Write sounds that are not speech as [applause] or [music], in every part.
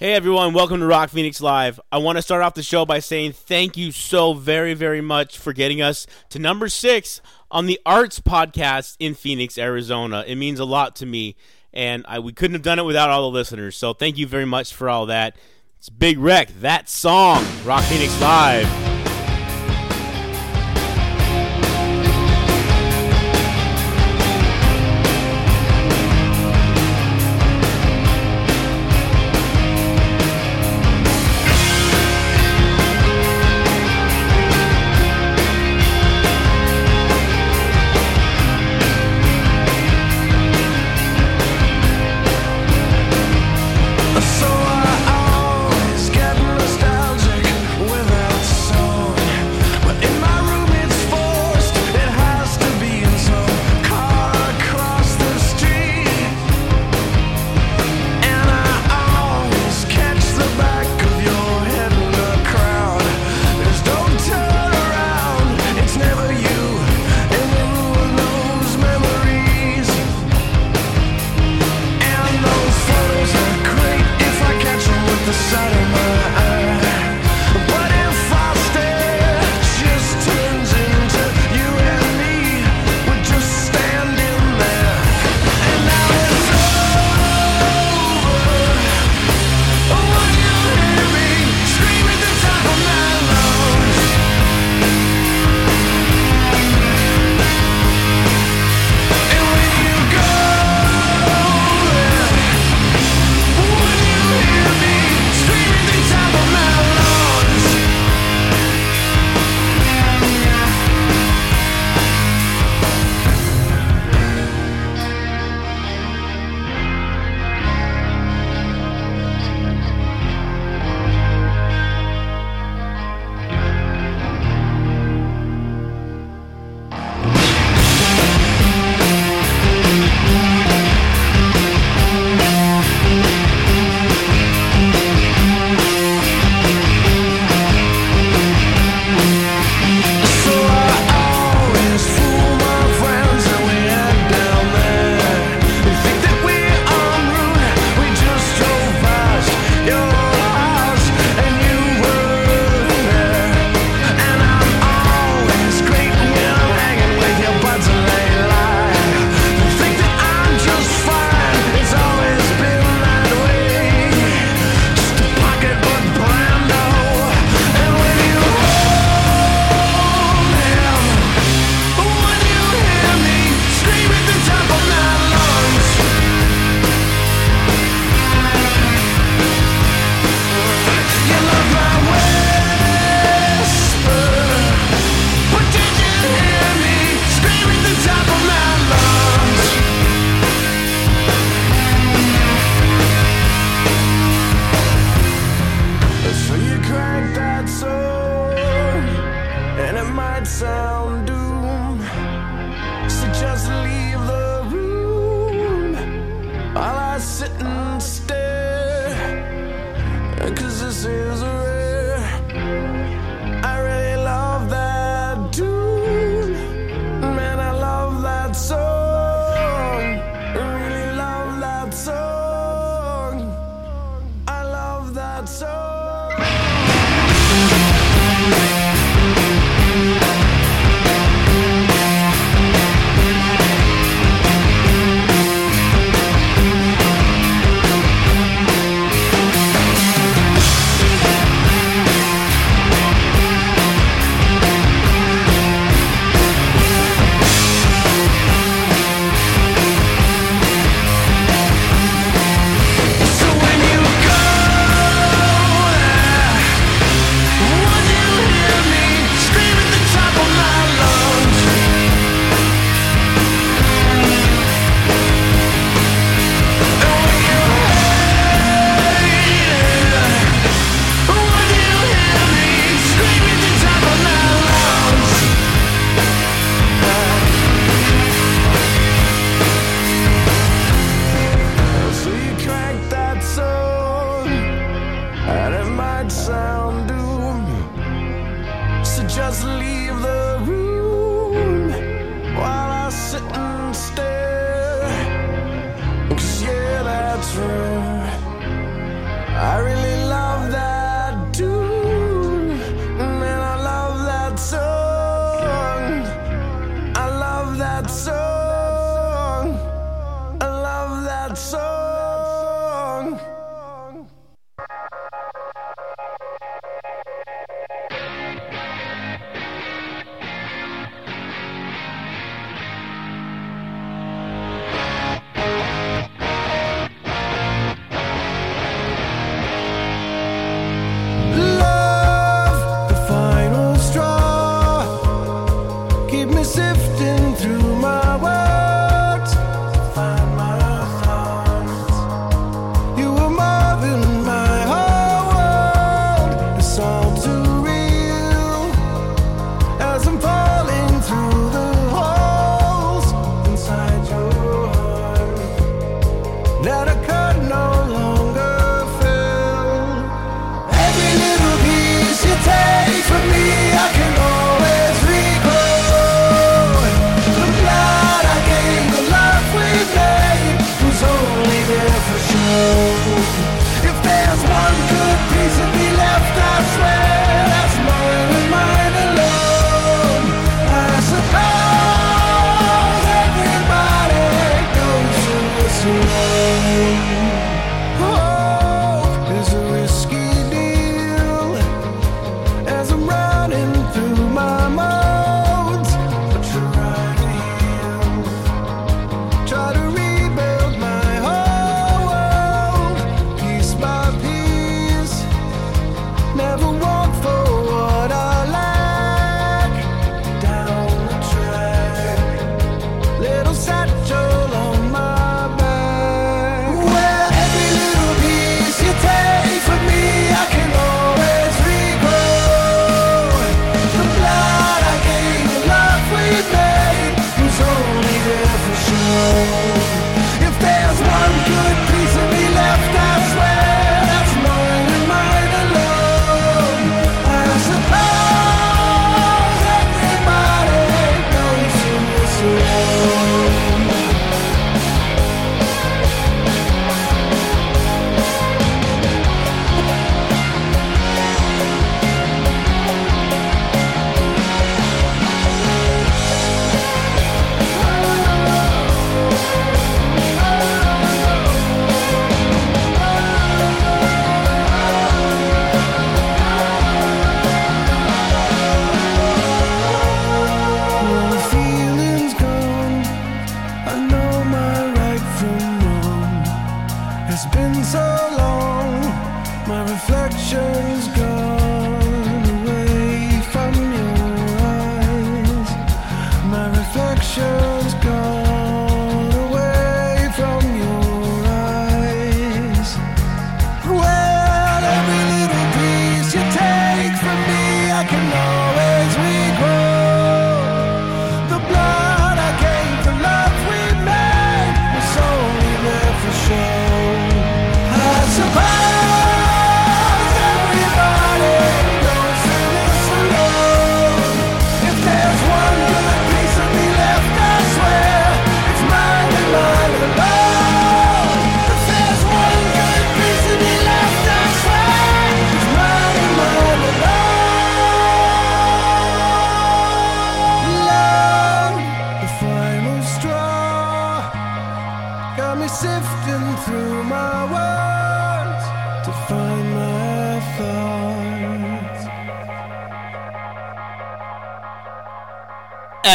Hey everyone, welcome to Rock Phoenix Live. I want to start off the show by saying thank you so very, very much for getting us to number six on the Arts Podcast in Phoenix, Arizona. It means a lot to me, and I, we couldn't have done it without all the listeners. So thank you very much for all that. It's Big Wreck, that song, Rock Phoenix Live.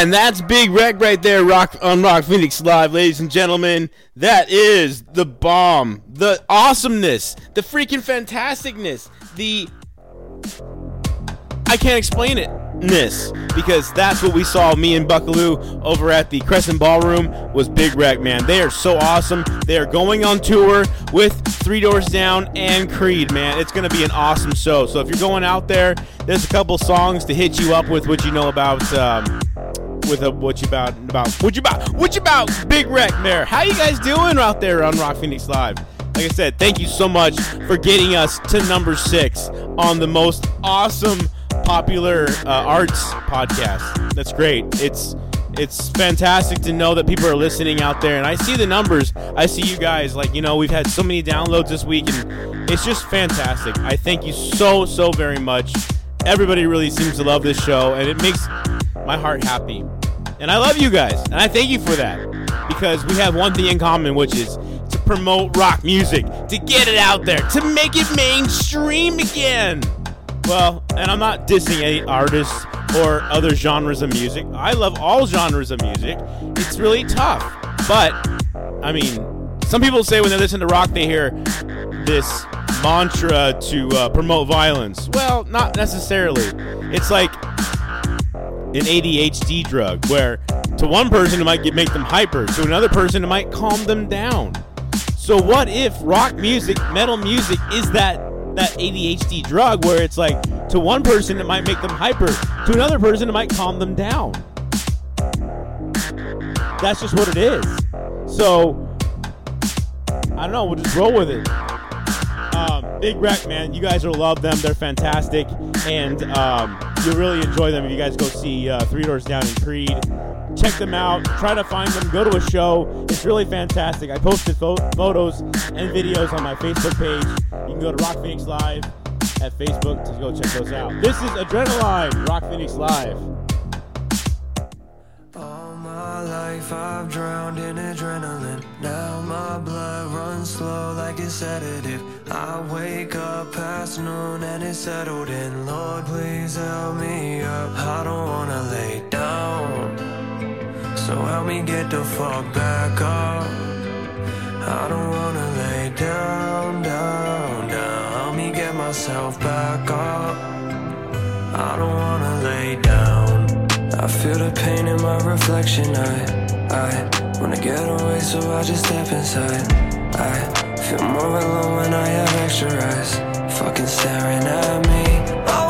And that's Big Wreck right there, Rock on Rock Phoenix Live, ladies and gentlemen. That is the bomb, the awesomeness, the freaking fantasticness, the I can't explain it. Ness, because that's what we saw me and Buckaloo over at the Crescent Ballroom was Big Wreck, man. They are so awesome. They are going on tour with Three Doors Down and Creed, man. It's gonna be an awesome show. So if you're going out there, there's a couple songs to hit you up with what you know about um, with a what you about about what you about what you about Big Wreck there. How you guys doing out there on Rock Phoenix Live? Like I said, thank you so much for getting us to number six on the most awesome popular uh, arts podcast. That's great. It's it's fantastic to know that people are listening out there, and I see the numbers. I see you guys. Like you know, we've had so many downloads this week, and it's just fantastic. I thank you so so very much. Everybody really seems to love this show, and it makes my heart happy. And I love you guys, and I thank you for that because we have one thing in common, which is to promote rock music, to get it out there, to make it mainstream again. Well, and I'm not dissing any artists or other genres of music. I love all genres of music. It's really tough. But, I mean, some people say when they listen to rock, they hear this mantra to uh, promote violence. Well, not necessarily. It's like an ADHD drug where to one person it might get, make them hyper, to another person it might calm them down. So what if rock music, metal music is that that ADHD drug where it's like to one person it might make them hyper, to another person it might calm them down. That's just what it is. So I don't know, we'll just roll with it. Um, Big Wreck, man, you guys will love them. They're fantastic, and um, you'll really enjoy them if you guys go see uh, Three Doors Down in Creed. Check them out. Try to find them. Go to a show. It's really fantastic. I posted pho- photos and videos on my Facebook page. You can go to Rock Phoenix Live at Facebook to go check those out. This is Adrenaline, Rock Phoenix Live. Life I've drowned in adrenaline. Now my blood runs slow like a sedative. I wake up past noon and it's settled in. Lord, please help me up. I don't wanna lay down. So help me get the fuck back up. I don't wanna lay down, down, down. Help me get myself back up. I don't wanna lay down. I feel the pain in my reflection. I, I wanna get away, so I just step inside. I feel more alone when I have extra eyes, fucking staring at me.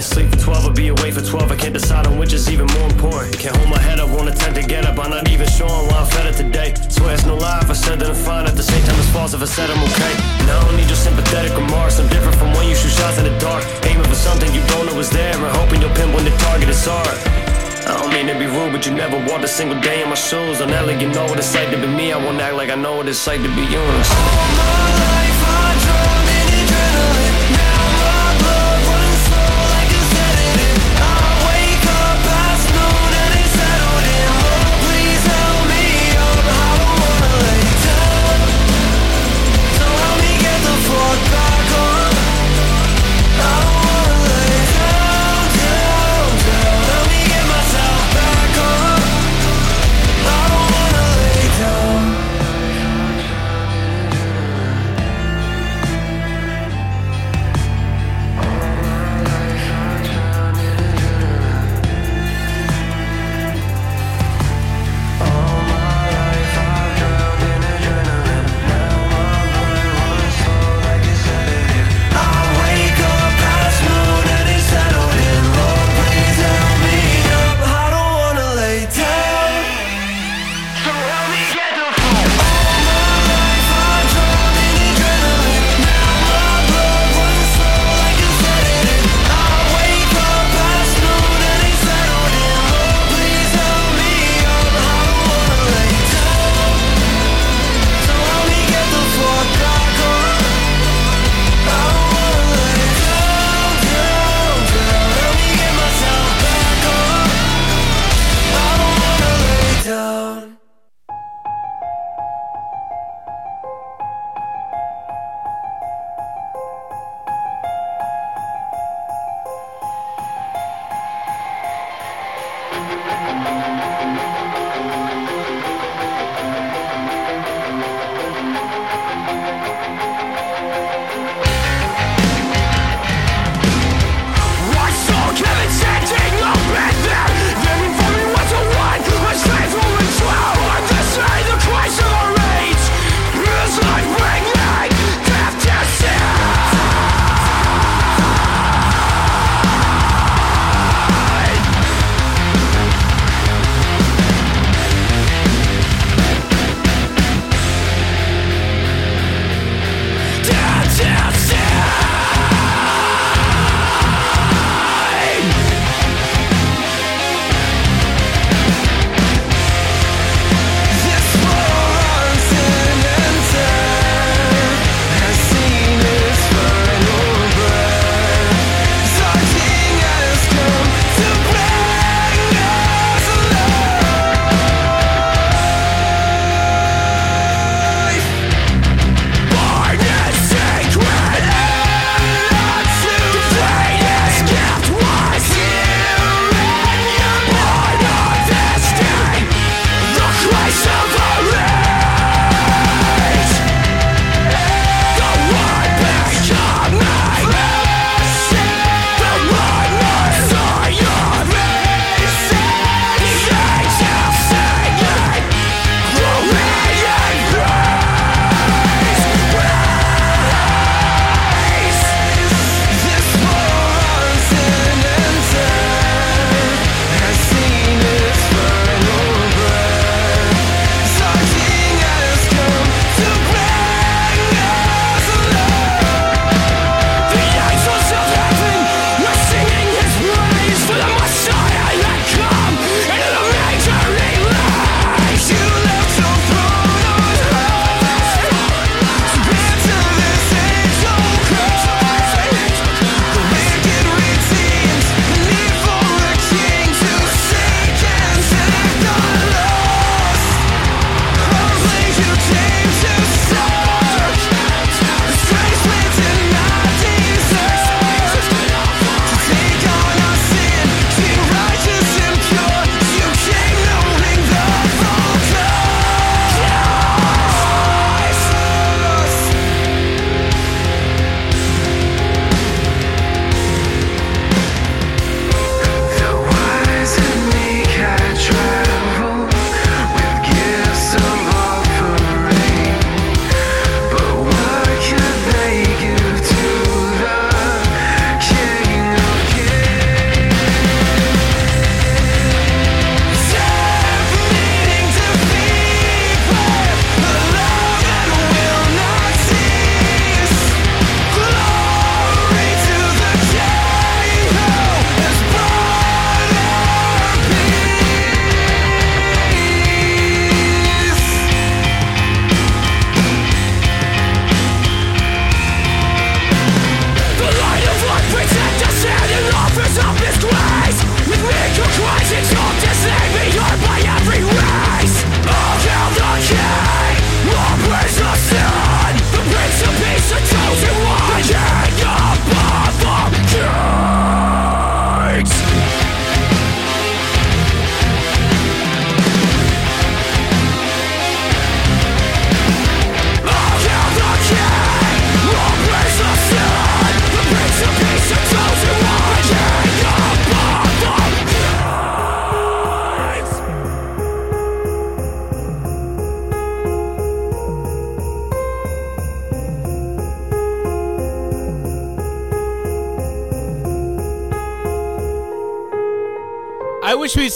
can't sleep for 12 or be away for 12. I can't decide on which is even more important. Can't hold my head up, won't attempt to get up. I'm not even sure why I'm fed up today. Swear it's no lie if I said that I'm fine. At the same time, it's false if I said I'm okay. Now I don't need your sympathetic remarks. I'm different from when you shoot shots in the dark. Aiming for something you don't know is there. And hoping you'll pin when the target is hard. I don't mean to be rude, but you never walked a single day in my shoes. I'm not like you know what it's like to be me. I won't act like I know what it's like to be you. All my life I dream.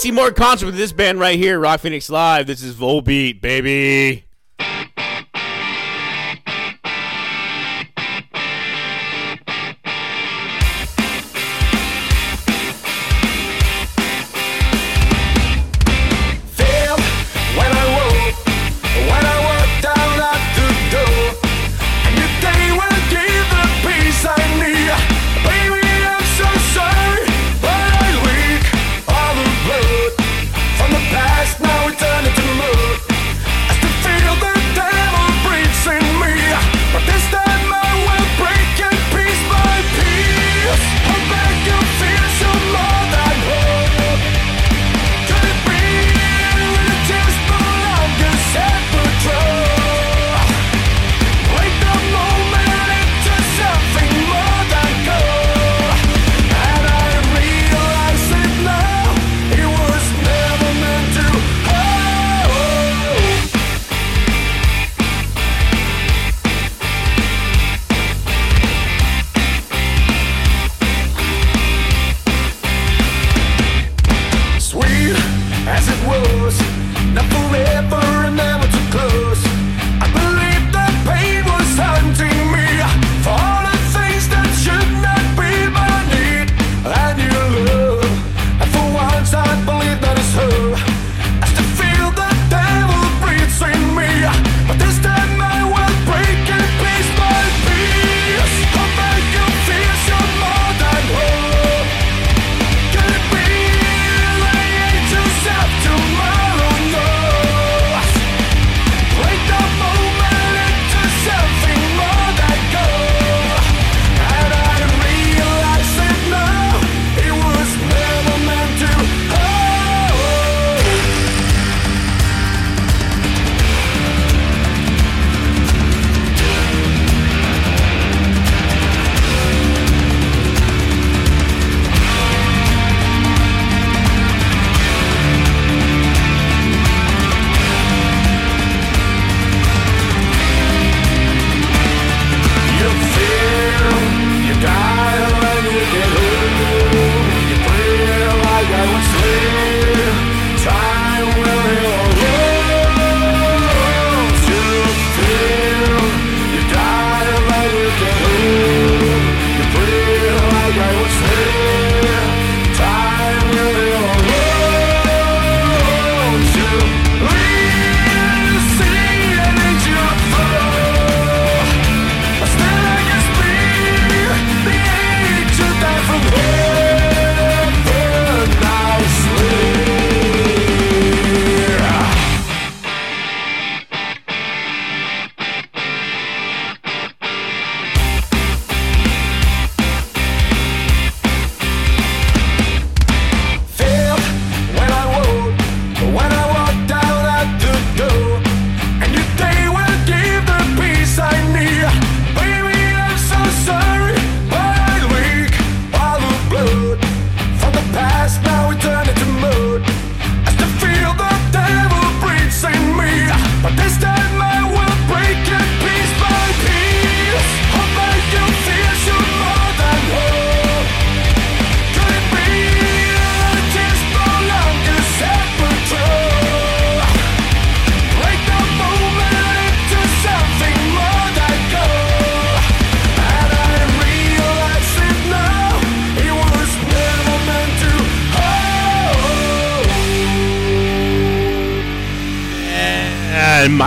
See more concerts with this band right here, Rock Phoenix Live. This is Volbeat, baby.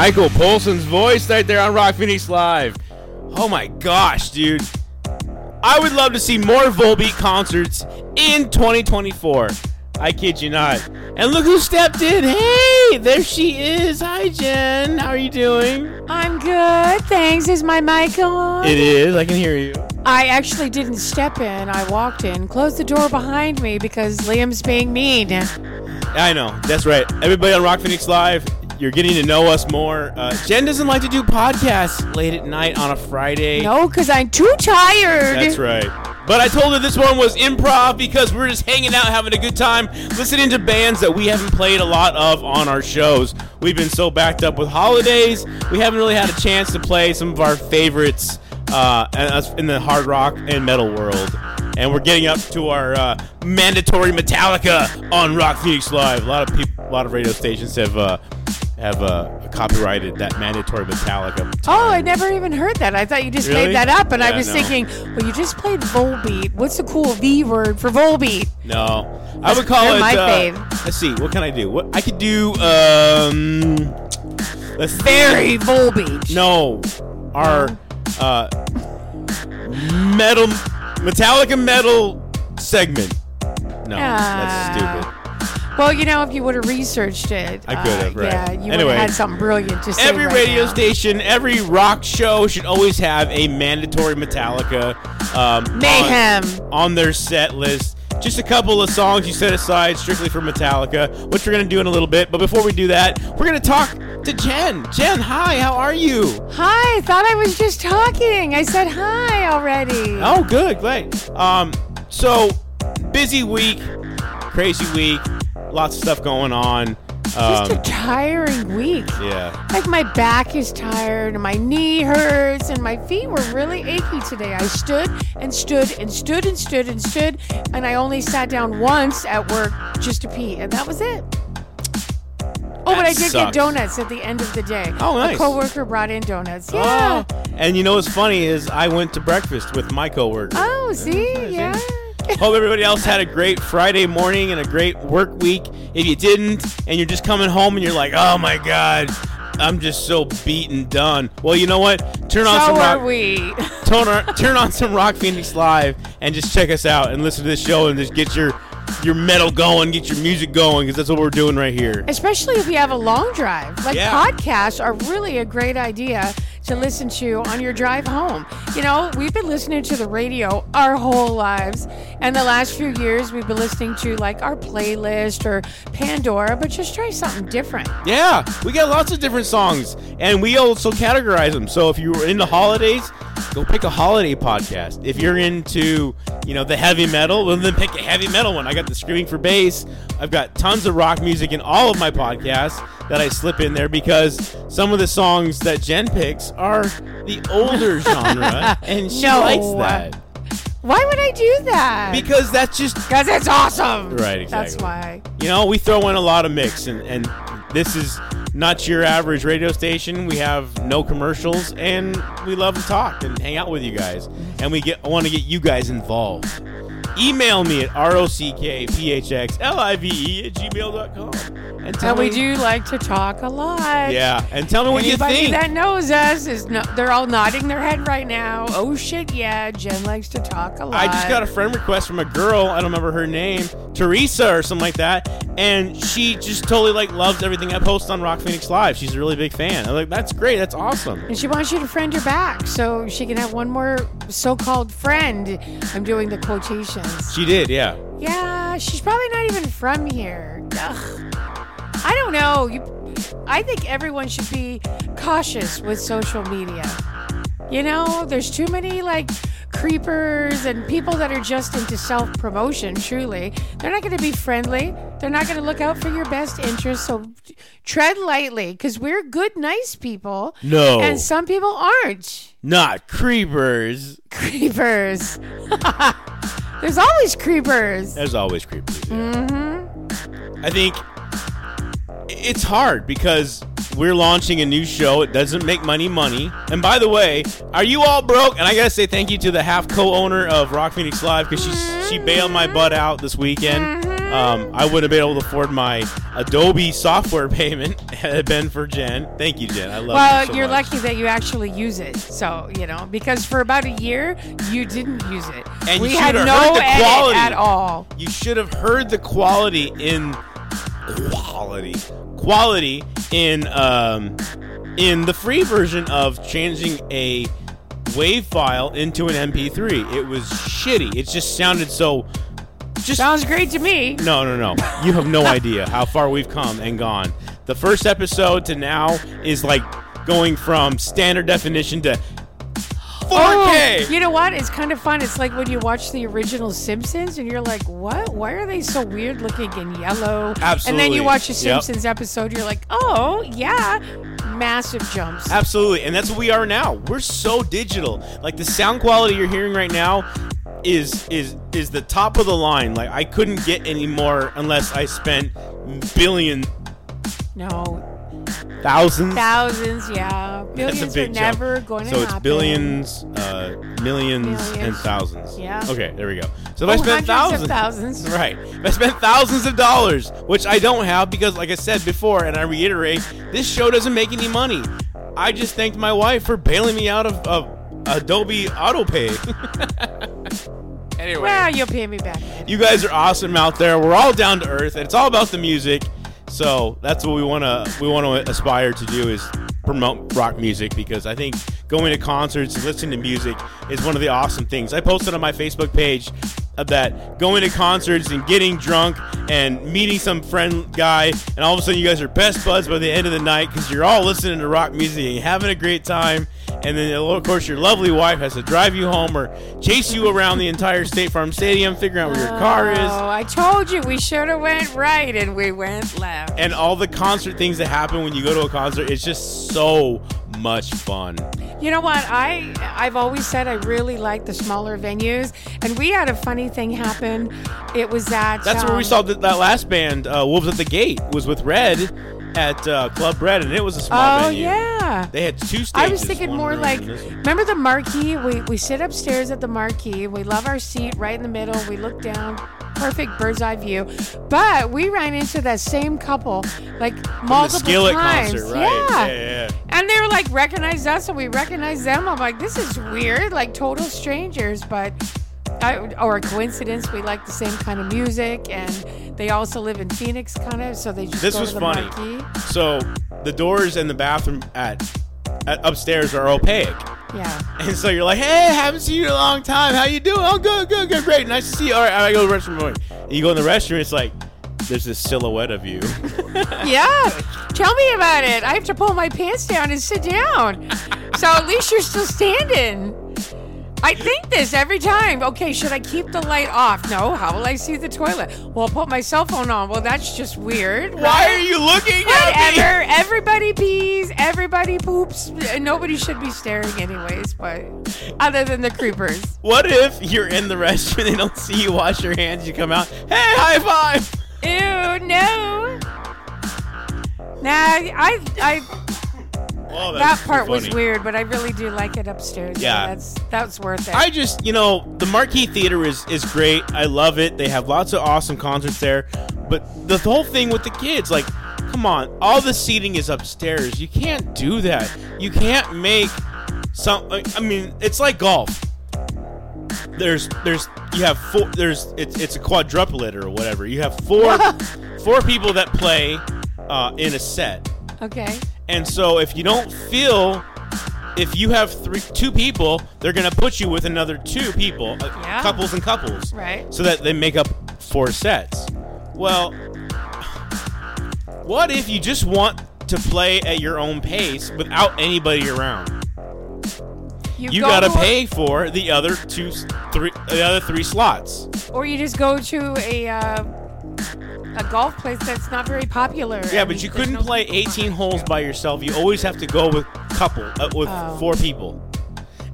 Michael Poulsen's voice right there on Rock Phoenix Live. Oh my gosh, dude. I would love to see more Volbeat concerts in 2024. I kid you not. And look who stepped in. Hey, there she is. Hi, Jen. How are you doing? I'm good, thanks. Is my mic on? It is. I can hear you. I actually didn't step in. I walked in, closed the door behind me because Liam's being mean. I know. That's right. Everybody on Rock Phoenix Live, you're getting to know us more. Uh, Jen doesn't like to do podcasts late at night on a Friday. No, because I'm too tired. That's right. But I told her this one was improv because we're just hanging out, having a good time, listening to bands that we haven't played a lot of on our shows. We've been so backed up with holidays, we haven't really had a chance to play some of our favorites uh, in the hard rock and metal world. and we're getting up to our uh, mandatory Metallica on Rock Phoenix Live. A lot of people, a lot of radio stations have uh, have uh, copyrighted that mandatory Metallica. Oh, I never even heard that. I thought you just Really? made that up, and I was no. thinking, well, you just played Volbeat. What's the cool V word for Volbeat? No, I would call They're it. my uh, fave. Let's see, what can I do? What I could do? Um, let's. Very Volbeat. No, our uh, metal Metallica metal segment. No, that's Ah. stupid. Well, you know, if you would have researched it, I could have, uh, right. Yeah, you would have had something brilliant to say. Every right radio now. station, every rock show should always have a mandatory Metallica um, on- Mayhem. on their set list. Just a couple of songs you set aside strictly for Metallica, which we're going to do in a little bit. But before we do that, we're going to talk to Jen. Jen, hi, how are you? Hi, thought I was just talking. I said hi already. Oh, good, great. Um, so busy week, crazy week, lots of stuff going on. Just a Um, tiring week. yeah. Like my back is tired and my knee hurts and my feet were really achy today. I stood and stood and stood and stood and stood and I only sat down once at work just to pee and that was it. Oh, but I did sucks. get donuts at the end of the day. Oh, nice. A coworker brought in donuts. Yeah. Oh, and you know what's funny is I went to breakfast with my coworker. Oh, see, yeah. Hope everybody else had a great Friday morning and a great work week. If you didn't, and you're just coming home and you're like, "Oh my God, I'm just so beaten done." Well, you know what? Turn on So some are rock. we. [laughs] Turn on, turn on some Rock Phoenix Live and just check us out and listen to this show and just get your your metal going, get your music going, because that's what we're doing right here. Especially if you have a long drive. Like Yeah. podcasts are really a great idea to listen to on your drive home. You know, we've been listening to the radio our whole lives. And the last few years we've been listening to like our playlist or Pandora, but just try something different. Yeah, we got lots of different songs, and we also categorize them. So if you were into holidays, go pick a holiday podcast. If you're into, you know, the heavy metal, well then pick a heavy metal one. I got the Screaming for Bass. I've got tons of rock music in all of my podcasts that I slip in there because some of the songs that Jen picks are the older [laughs] genre, [laughs] and she No. likes that Why would I do that? because that's just because it's awesome. Right, That's exactly. why. you know, we throw in a lot of mix, and, and this is not your average radio station. We have no commercials, and we love to talk and hang out with you guys, and we get want to get you guys involved. Email me at rockphxlive at gmail.com. And tell And we me, do like to talk a lot. Yeah, and tell me what you Anybody think. that knows us is no, they're all nodding their head right now. Oh shit, yeah, Jen likes to talk a lot. I just got a friend request from a girl. I don't remember her name, Teresa or something like that, and she just totally like loves everything I post on Rock Phoenix Live. She's a really big fan. I'm like, that's great. That's awesome. and she wants you to friend her back so she can have one more so-called friend. I'm doing the She did, yeah. Yeah, she's probably not even from here. Ugh. I don't know. You, I think everyone should be cautious with social media. You know, there's too many like creepers and people that are just into self promotion, truly. They're not going to be friendly. They're not going to look out for your best interests. So tread lightly because we're good, nice people. No. And some people aren't. Not creepers. Creepers. [laughs] There's always creepers. There's always creepers. Mm-hmm. I think it's hard because we're launching a new show. It doesn't make money money. And by the way, are you all broke? And I gotta say thank you to the half co-owner of Rock Phoenix Live because she she bailed my butt out this weekend. Um, I wouldn't have been able to afford my Adobe software [laughs] payment had it been for Jen. Thank you, Jen. I love Well, you so you're much. lucky that you actually use it. So, you know, because for about a year, you didn't use it. And we you had no heard the edit quality. at all. You should have heard the quality in quality quality in um in the free version of changing a wave file into an MP3. It was shitty. It just sounded so just Sounds great to me. no, no, no. You have no idea how far we've come and gone. The first episode to now is like going from standard definition to 4K. Oh, you know what? It's kind of fun. It's like when you watch the original Simpsons and you're like, what? Why are they so weird looking and yellow? Absolutely. And then you watch a Yep. Simpsons episode, you're like, oh, yeah. Massive jumps. Absolutely, and that's what we are now. We're so digital. Like the sound quality you're hearing right now, is is is the top of the line. Like I couldn't get any more unless I spent billion No, thousands. thousands. Yeah, That's a billions are jump. never going to So happen. it's billions, uh, millions, and Millions. thousands. Yeah. Okay, there we go. So if Oh, I spent hundreds thousands, of thousands. [laughs] right? If I spent thousands of dollars, which I don't have because, like I said before, and I reiterate, this show doesn't make any money. I just thanked my wife for bailing me out of, of Adobe AutoPay. [laughs] anyway, Well, you'll pay me back. you guys are awesome out there. We're all down to earth, and it's all about the music. So that's what we want to we want to aspire to do is promote rock music because I think going to concerts and listening to music is one of the awesome things. I posted on my Facebook page of that going to concerts and getting drunk and meeting some friend guy and all of a sudden you guys are best buds by the end of the night because you're all listening to rock music and having a great time and then of course your lovely wife has to drive you home or chase you around the entire State Farm Stadium figuring out where your car is Oh, I told you we should have went right and we went left. and all the concert things that happen when you go to a concert it's just so much fun You know what? I I've always said I really like the smaller venues, and we had a funny thing happen. It was that that's where we um, saw that, that last band uh, wolves at the gate was with red at uh, club red and it was a small Oh venue yeah. they had two stages I was thinking more like, and this one. remember the marquee? We we sit upstairs at the marquee. We love our seat right in the middle. We look down, perfect bird's eye view. But we ran into that same couple like multiple skillet times. concert right Yeah. yeah, yeah. And they were like recognized us, and we recognized them. I'm like, this is weird, like total strangers, but. I, or a coincidence, we like the same kind of music, and they also live in Phoenix, kind of. So they just This go was to the funny. marquee. so the doors and the bathroom at, at upstairs are opaque Yeah. and so you're like, hey, haven't seen you in a long time. How you doing? Oh, good, good, good, great. Nice to see you. All right, I go to the restroom. And you go in the restroom, it's like, there's this silhouette of you. [laughs] [laughs] Yeah. Tell me about it. I have to pull my pants down and sit down. So at least you're still standing. I think this every time. Okay, should I keep the light off? No. How will I see the toilet? Well, I'll put my cell phone on. Well, that's just weird. Why are you looking at me? Whatever. Everybody pees. Everybody poops. Nobody should be staring, anyways. But other than the creepers. What if you're in the restroom, they don't see you wash your hands, you come out, hey, high five. Ew, no. Nah, I, I, Oh, that part was weird, but I really do like it upstairs. Yeah. that's that's worth it. I just, you know, the Marquee Theater is is great. I love it. They have lots of awesome concerts there. But the whole thing with the kids, like, come on, all the seating is upstairs. You can't do that. You can't make some. I mean, it's like golf. There's, there's, you have four. There's, it's, it's a quadruplet or whatever. You have four, [laughs] four people that play uh, in a set. okay. And so if you don't feel if you have three two people, they're going to put you with another two people, uh, Yeah. couples and couples. Right. So that they make up four sets. Well, what if you just want to play at your own pace without anybody around? You go got to to pay for the other two three the other three slots. or you just go to a uh, a golf place that's not very popular. Yeah, and but you couldn't no play 18 holes by yourself. You always have to go with a couple, uh, with Oh. four people.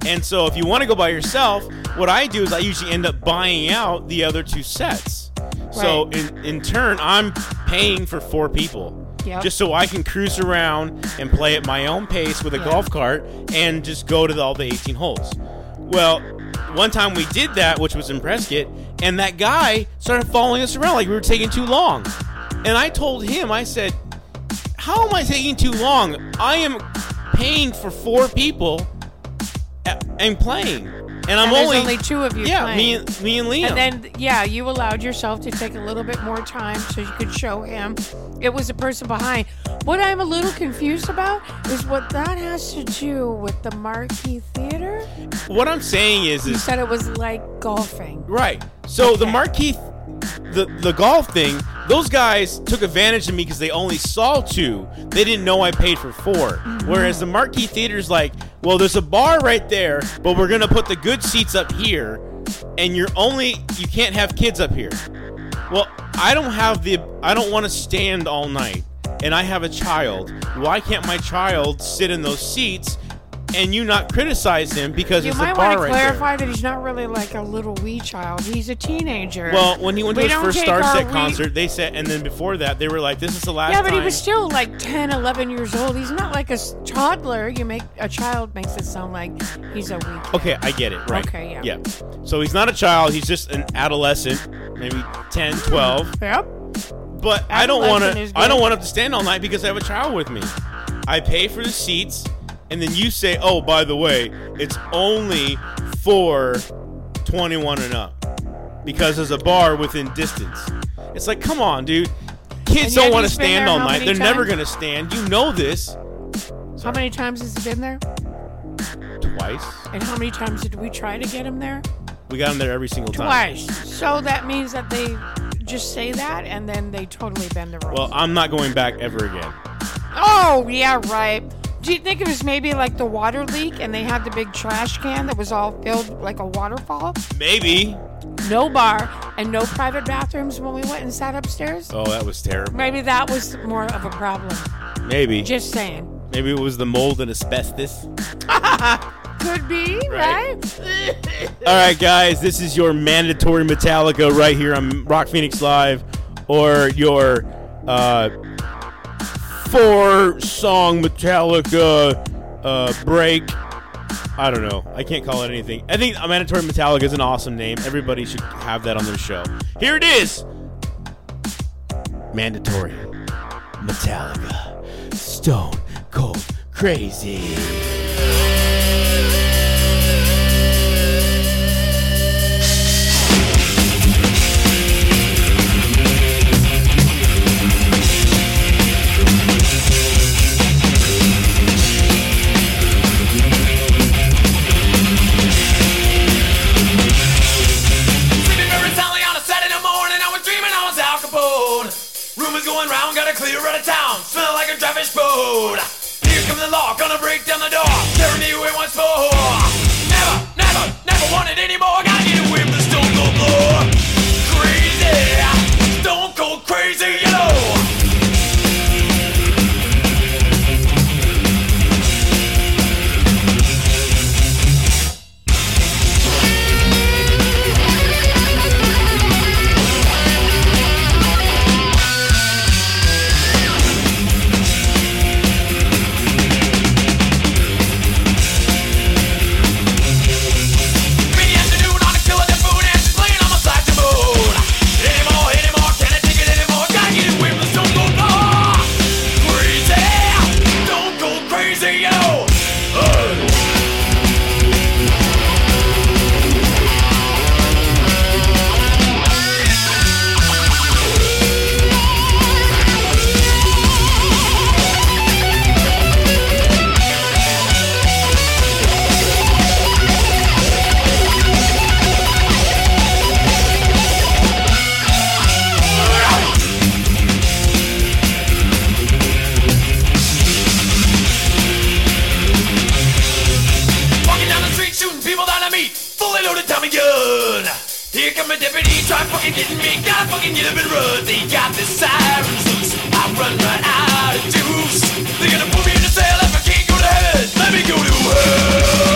And so if you want to go by yourself, what I do is I usually end up buying out the other two sets. So Right. in, in turn, I'm paying for four people. Yep. Just so I can cruise around and play at my own pace with a Yeah. golf cart and just go to the, all the 18 holes. Well, one time we did that, which was in Prescott, and that guy started following us around like we were taking too long. And I told him, I said, How am I taking too long? I am paying for four people and playing. And I'm And only, only two of you yeah, playing. me and, me and Liam. And then, yeah, you allowed yourself to take a little bit more time so you could show him it was the person behind. What I'm a little confused about is what that has to do with the Marquee Theater. what I'm saying is, You is said it was like golfing. Right. So the Okay. marquee, the the golf thing, those guys took advantage of me because they only saw two. They didn't know I paid for 4 Mm-hmm. Whereas the marquee theater's like, well, there's a bar right there, but we're gonna put the good seats up here, and you're only you can't have kids up here. Well, I don't have the I don't want to stand all night, and I have a child. Why can't my child sit in those seats? And you not criticize him because You it's might a bar want to right clarify there. that he's not really like a little wee child. He's a teenager. Well, when he went to his first Starset wee- concert, they said, and then before that, they were like, "This is the last yeah, but time." he was still like 10, 11 years old. He's not like a toddler. You make a child makes it sound like he's a wee kid. Okay, I get it. Right. Okay, yeah. Yeah. So he's not a child. He's just an adolescent, maybe 10, 12. Yep. But I don't want to. I don't want have to stand all night because I have a child with me. I pay for the seats, and then you say, "Oh, by the way, it's only for 21 and up because there's a bar within distance." It's like, come on, dude. Kids don't want to stand all night. They're never going to stand. You know this. How many times has he been there? Twice. And how many times did we try to get him there? We got him there every single time. Twice. So that means that they just say that and then they totally bend the rules. Well, I'm not going back ever again. oh, yeah, right. Do you think it was maybe like the water leak and they had the big trash can that was all filled like a waterfall? Maybe. No bar and no private bathrooms when we went and sat upstairs? Oh, that was terrible. Maybe that was more of a problem. Maybe. Just saying. Maybe it was the mold and asbestos. [laughs] Could be, Right. right? All right, guys, this is your mandatory Metallica right here on Rock Phoenix Live, or your uh, four-song Metallica uh, break. I don't know. I can't call it anything. I think mandatory Metallica is an awesome name. Everybody should have that on their show. Here it is. Mandatory Metallica. Stone Cold Crazy. Rumors going round, got to clear out of town. Smell like a traffic boat. Here comes the law, gonna break down the door. Tearing me away once more. Never, never, never wanted anymore. Gotta get away from the stone cold floor. Crazy, stone cold crazy, you know. Here come a deputy, try fucking getting me. Gotta fucking get up and run. They got the sirens loose. I run right out of juice. They're gonna put me in a cell if I can't go to heaven. Let me go to hell.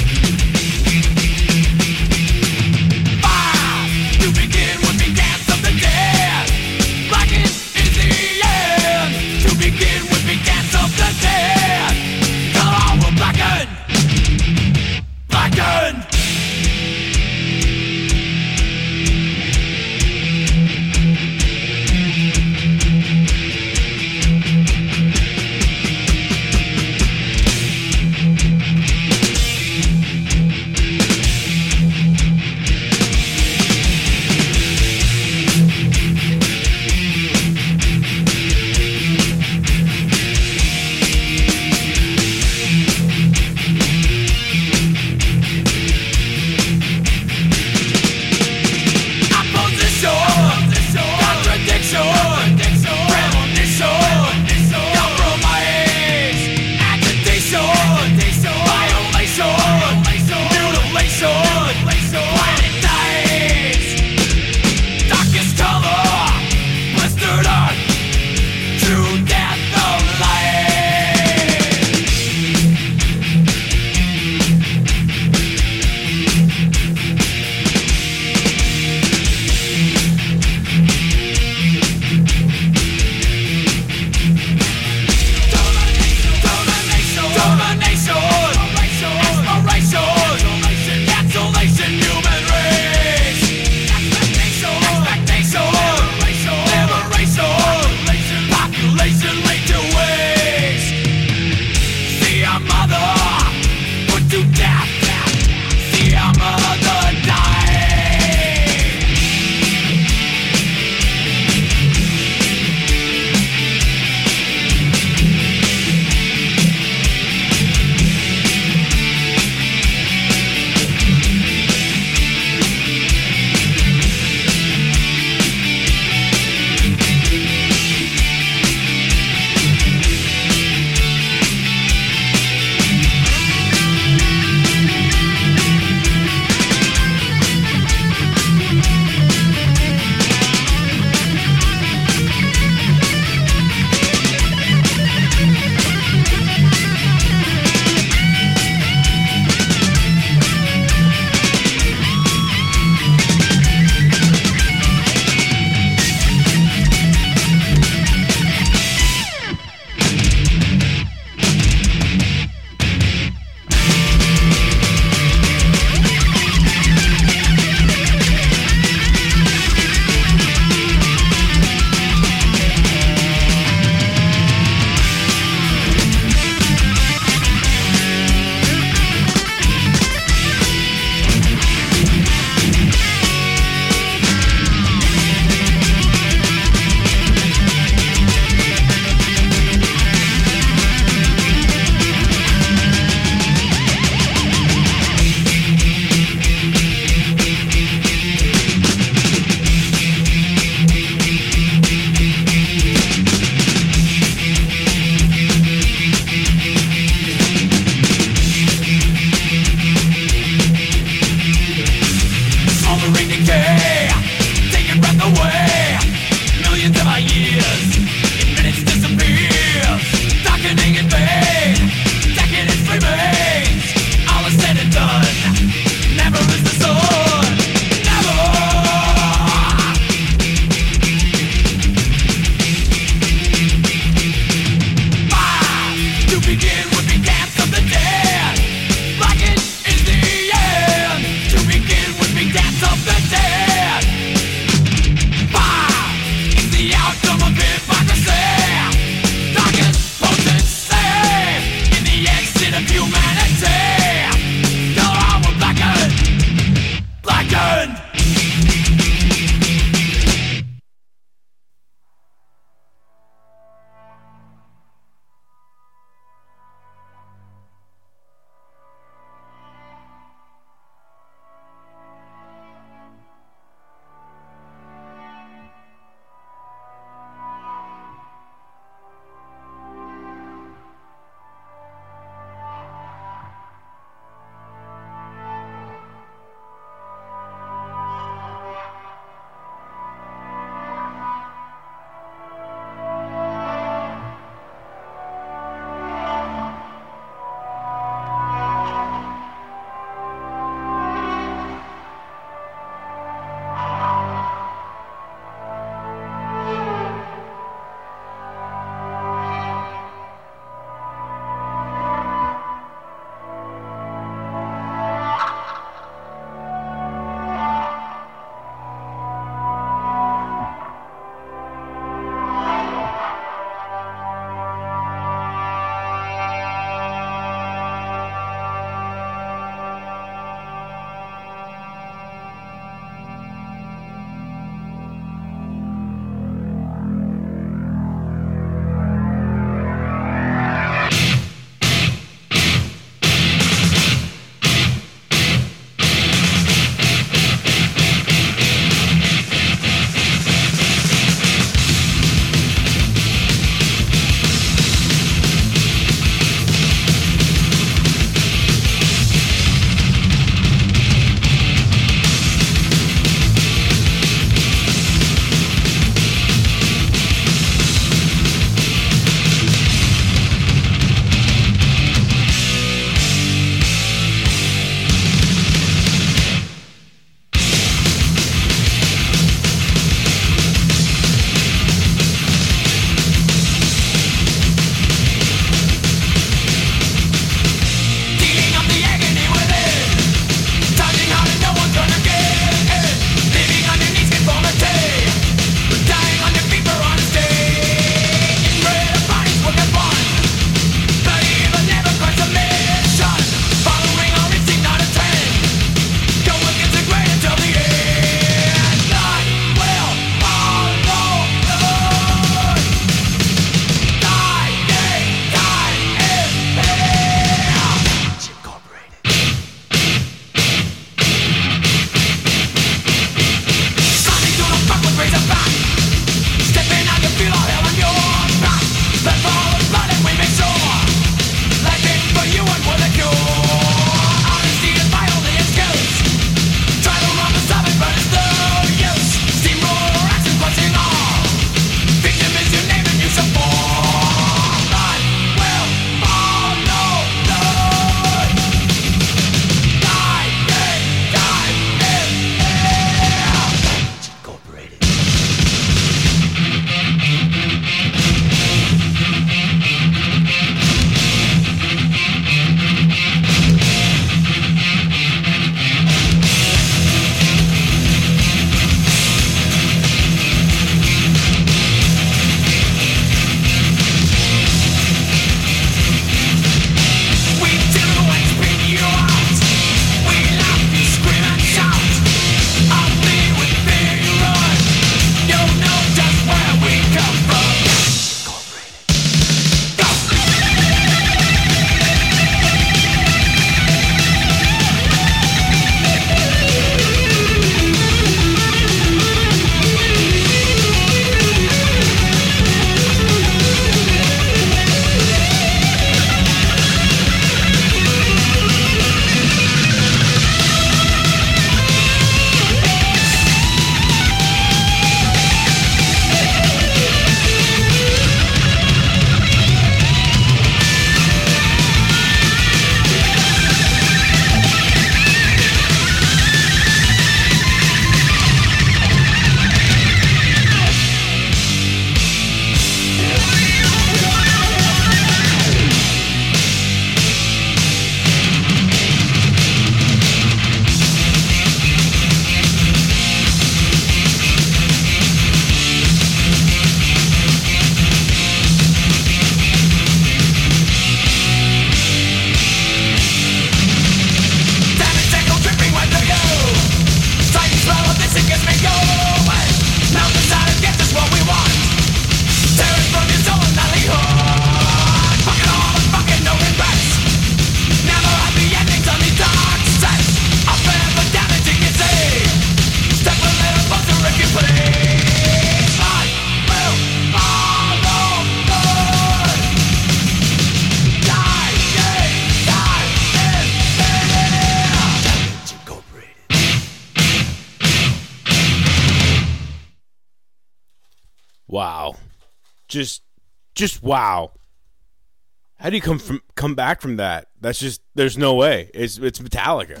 How do you come from come back from that? That's just there's no way. It's it's Metallica.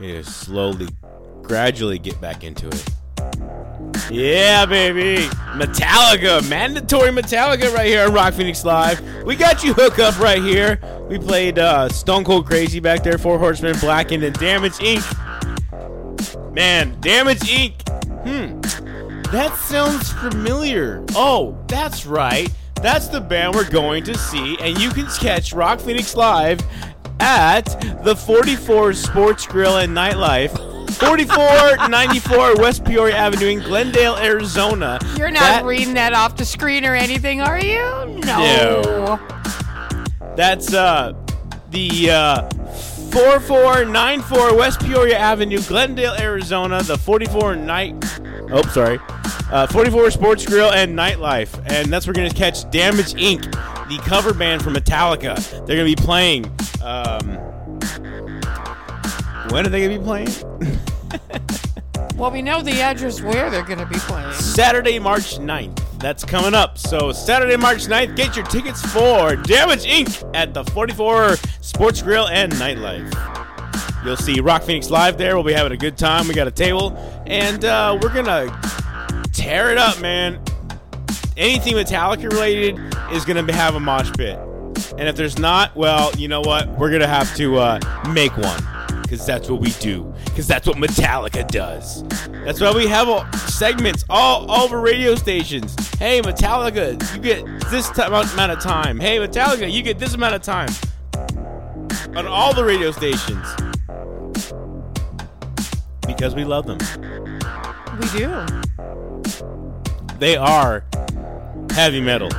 You slowly, gradually get back into it. Yeah, baby. Metallica. Mandatory Metallica right here on Rock Phoenix Live. We got you hooked up right here. We played uh, Stone Cold Crazy back there, Four Horsemen, Blackened, and Damage Inc. Man, Damage Inc. Hmm. That sounds familiar. Oh, that's right. That's the band we're going to see, and you can catch Rock Phoenix Live at the 44 Sports Grill and Nightlife. 4494 West Peoria Avenue in Glendale, Arizona. You're not That- reading that off the screen or anything, are you? No. No. That's uh the uh 4494 West Peoria Avenue, Glendale, Arizona. The 44 night. Oh, sorry. Uh, 44 Sports Grill and Nightlife, and that's where we're gonna catch Damage Inc., the cover band from Metallica. They're gonna be playing. Um, when are they gonna be playing? [laughs] Well, we know the address where they're going to be playing. Saturday, March 9th. That's coming up. So, Saturday, March 9th, get your tickets for Damage Inc. at the 44 Sports Grill and Nightlife. You'll see Rock Phoenix live there. We'll be having a good time. We got a table, and uh, we're going to tear it up, man. Anything Metallica related is to have a mosh pit. And if there's not, well, you know what? We're to have to uh, make one. Because that's what we do. Because that's what Metallica does. That's why we have all segments all, all over radio stations. Hey, Metallica, you get this ti- amount of time. Hey, Metallica, you get this amount of time. On all the radio stations. Because we love them. We do. They are heavy metal.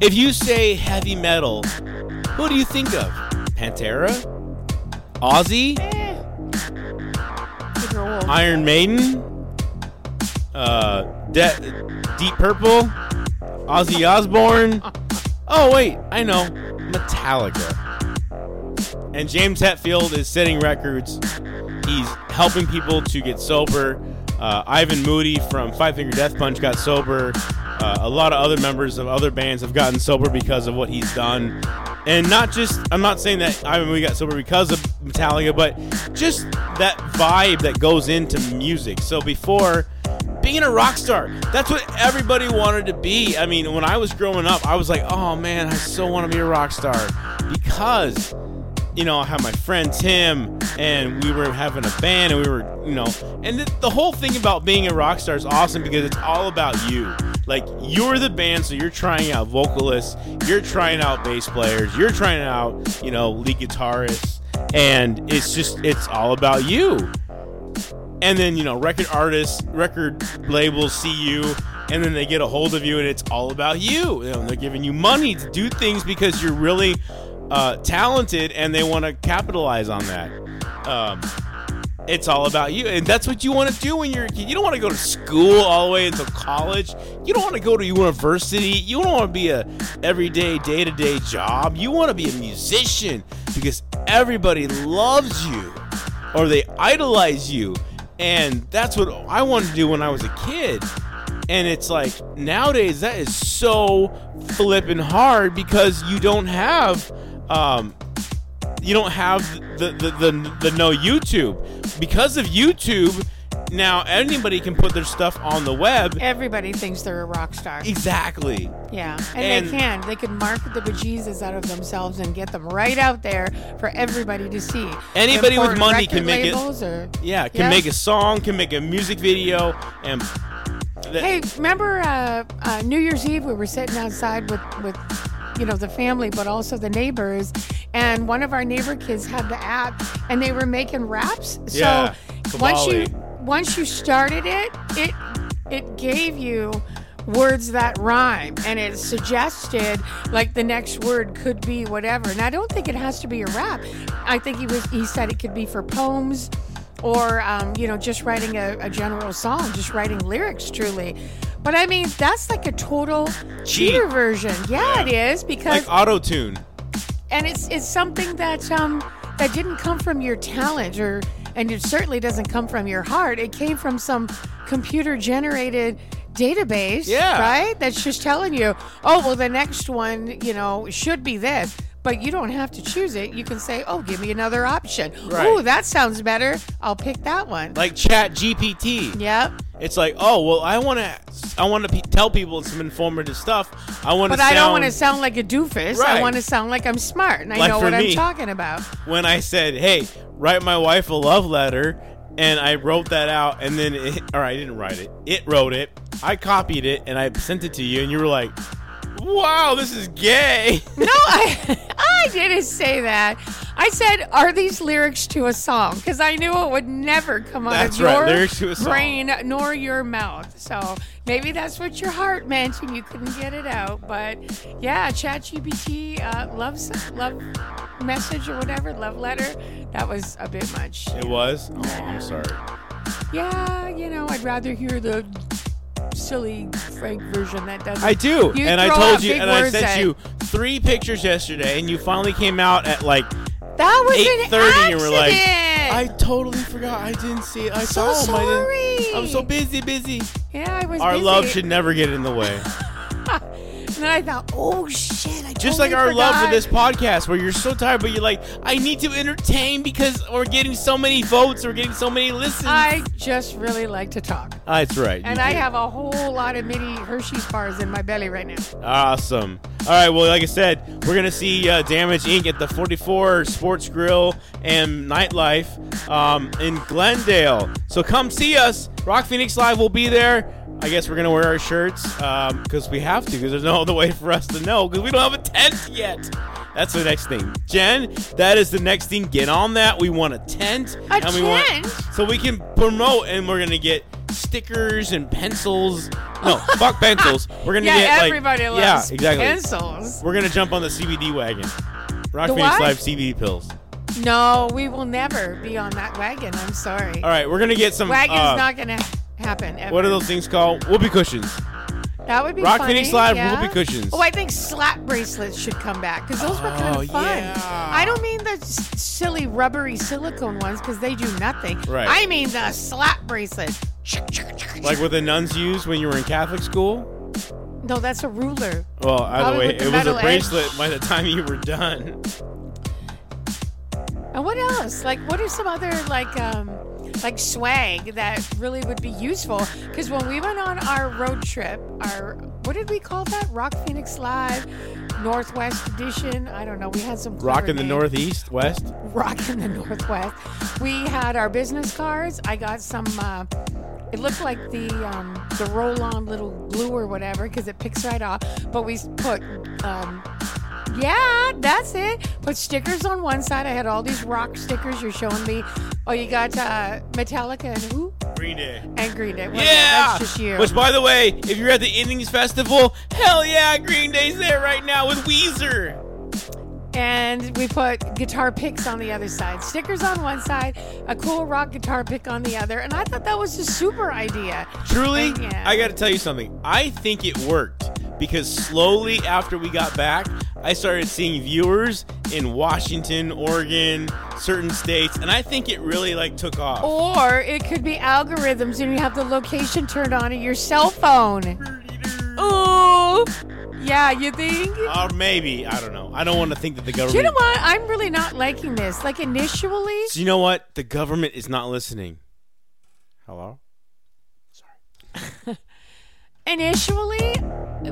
If you say heavy metal, who do you think of? Pantera? Ozzy? Eh. Iron Maiden? Uh, De- Deep Purple? Ozzy Osbourne? Oh, wait, I know. Metallica. And James Hetfield is setting records. He's helping people to get sober. Uh, Ivan Moody from Five Finger Death Punch got sober. Uh, a lot of other members of other bands have gotten sober because of what he's done. And not just, I'm not saying that Ivan Moody got sober because of Metallica, but just that vibe that goes into music. So before being a rock star, that's what everybody wanted to be. I mean, when I was growing up, I was like, oh man, I so want to be a rock star because you know, I had my friend Tim, and we were having a band, and we were, you know, and the, the whole thing about being a rock star is awesome because it's all about you. Like, you're the band, so you're trying out vocalists, you're trying out bass players, you're trying out, you know, lead guitarists, and it's just, it's all about you. And then, you know, record artists, record labels see you, and then they get a hold of you, and it's all about you. They're giving you money to do things because you're really uh, talented and they want to capitalize on that. Um, it's all about you, and that's what you want to do when you're a kid. You don't want to go to school all the way until college. You don't want to go to university. You don't want to be a everyday, day to day job. You want to be a musician because everybody loves you or they idolize you, and that's what I wanted to do when I was a kid. And it's like nowadays that is so flipping hard because you don't have um, you don't have the, the, the, the no YouTube. Because of YouTube, now anybody can put their stuff on the web. Everybody thinks they're a rock star. Exactly. Yeah, and, And- they can. They can market the bejesus out of themselves and get them right out there for everybody to see. Anybody with money can make it- Or, Yeah, can Yeah. make a song, can make a music video, and that- Hey, remember uh, uh, New Year's Eve? We were sitting outside with with you know the family, but also the neighbors, and one of our neighbor kids had the app, and they were making raps. Yeah, So once you once you started it, it it gave you words that rhyme and it suggested like the next word could be whatever. And i don't think it has to be a rap. I think he was he said it could be for poems or um, you know just writing a, a general song just writing lyrics truly but i mean that's like a total cheater version yeah, it is because like auto tune. and it's it's something that um that didn't come from your talent or and it certainly doesn't come from your heart. It came from some computer generated database, Yeah. right? That's just telling you, oh, well, the next one, you know, should be this. But you don't have to choose it. You can say, "Oh, give me another option." Right. Oh, that sounds better. I'll pick that one. Like Chat GPT. yep. It's like, oh well, I want to, I want to pe tell people some informative stuff. I want to. But I don't want to sound like a doofus. Right. I want to sound like I'm smart and I Like know what me. I'm talking about. when I said, "Hey, write my wife a love letter," and I wrote that out, and then, it, or I didn't write it. It wrote it. I copied it, and I sent it to you, and you were like, "Wow, this is gay." [laughs] No, I I didn't say that. I said, "Are these lyrics to a song?" Because I knew it would never come out That's of right, your lyrics to a song. brain nor your mouth. So maybe that's what your heart meant, and you couldn't get it out. But yeah, ChatGPT uh, loves love message or whatever, love letter. That was a bit much. it was. Oh, I'm sorry. Yeah, you know, I'd rather hear the silly Frank version that doesn't. I do, You and I told you, and I sent at- you three pictures yesterday, and you finally came out at like that was an 8:30 and we're like. I totally forgot. I didn't see it. I So saw him. I sorry. I'm so busy, busy. Yeah, I was. Our busy. love should never get in the way. [laughs] And then I thought, oh shit! I Just totally like our love for this podcast, where you're so tired, but you're like, I need to entertain because we're getting so many votes, we're getting so many listens. I just really like to talk, That's right. and you I do. have a whole lot of mini Hershey's bars in my belly right now. Awesome. All right. Well, like I said, we're gonna see uh, Damage Inc. at the 44 Sports Grill and Nightlife um, in Glendale. So come see us. Rock Phoenix Live will be there. I guess we're gonna wear our shirts because we have to because there's no other way for us to know because we don't have a tent yet. That's the next thing, Jen. That is the next thing. Get on that. We want a tent. A and we want tent? so we can promote, and we're gonna get stickers and pencils. No, fuck [laughs] pencils. We're gonna Yeah, get like everybody loves yeah, exactly. pencils. We're gonna jump on the CBD wagon. Rock The Phoenix what? Live CBD pills. No, we will never be on that wagon. I'm sorry. All right, we're gonna get some. Wagon's uh, not gonna happen. Ever. What are those things called? Whoopee cushions. That would be Rock funny, Phoenix Live yeah. whoopee cushions. Oh, I think slap bracelets should come back because those were kind Oh, of fun. yeah. I don't mean the silly rubbery silicone ones because they do nothing. Right. I mean the slap bracelet. Like what the nuns used when you were in Catholic school. no, that's a ruler. Well, either Probably way, it was a edge. bracelet by the time you were done. And what else? Like, what are some other like um like swag that really would be useful? Because when we went on our road trip, our what did we call that? Rock Phoenix Live, Northwest Edition. I don't know. We had some Rock in the. Northeast, West. [laughs] rock in the northwest. We had our business cards. I got some. Uh, it looked like the um, the roll-on little glue or whatever because it picks right off. But we put. Um, yeah, that's it. Put stickers on one side. I had all these rock stickers. You're showing me. Oh, you got uh, Metallica and who? Green Day. And Green Day. Well, Yeah. that's just you. Which, by the way, if you're at the Innings Festival, hell yeah, Green Day's there right now with Weezer. and we put guitar picks on the other side. Stickers on one side, a cool rock guitar pick on the other. And I thought that was a super idea. Truly, And, yeah. I got to tell you something. I think it worked because slowly after we got back, I started seeing viewers in Washington, Oregon, certain states, and I think it really like took off. Or it could be algorithms and you have the location turned on in your cell phone. Ooh. Yeah, you think? Or maybe I don't know. I don't want to think that the government. you know what? I'm really not liking this. Like initially, So you know what? The government is not listening. Hello. [laughs] initially,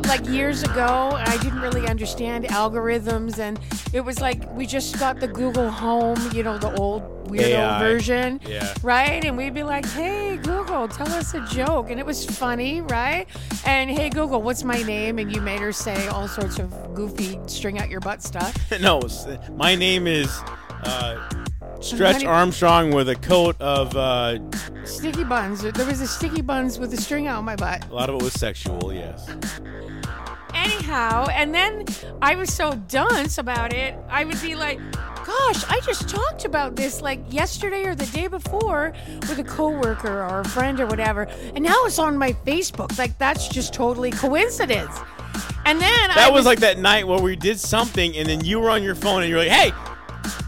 like years ago, I didn't really understand algorithms, and it was like we just got the Google Home, you know, the old weirdo AI. version, Yeah. right? And we'd be like, "Hey Google, tell us a joke," and it was funny, right? And hey Google, what's my name? And you made her say all sorts of goofy, string out your butt stuff. [laughs] no, my name is uh, Stretch Armstrong with a coat of. Uh, Sticky buns. There was a sticky buns with a string out my butt. a lot of it was sexual. Yes. Anyhow, and then I was so dunce about it, I would be like, gosh, I just talked about this like yesterday or the day before with a coworker or a friend or whatever, and now it's on my Facebook. Like that's just totally coincidence. And then That I was like that night where we did something, and then you were on your phone, and you're like, "Hey,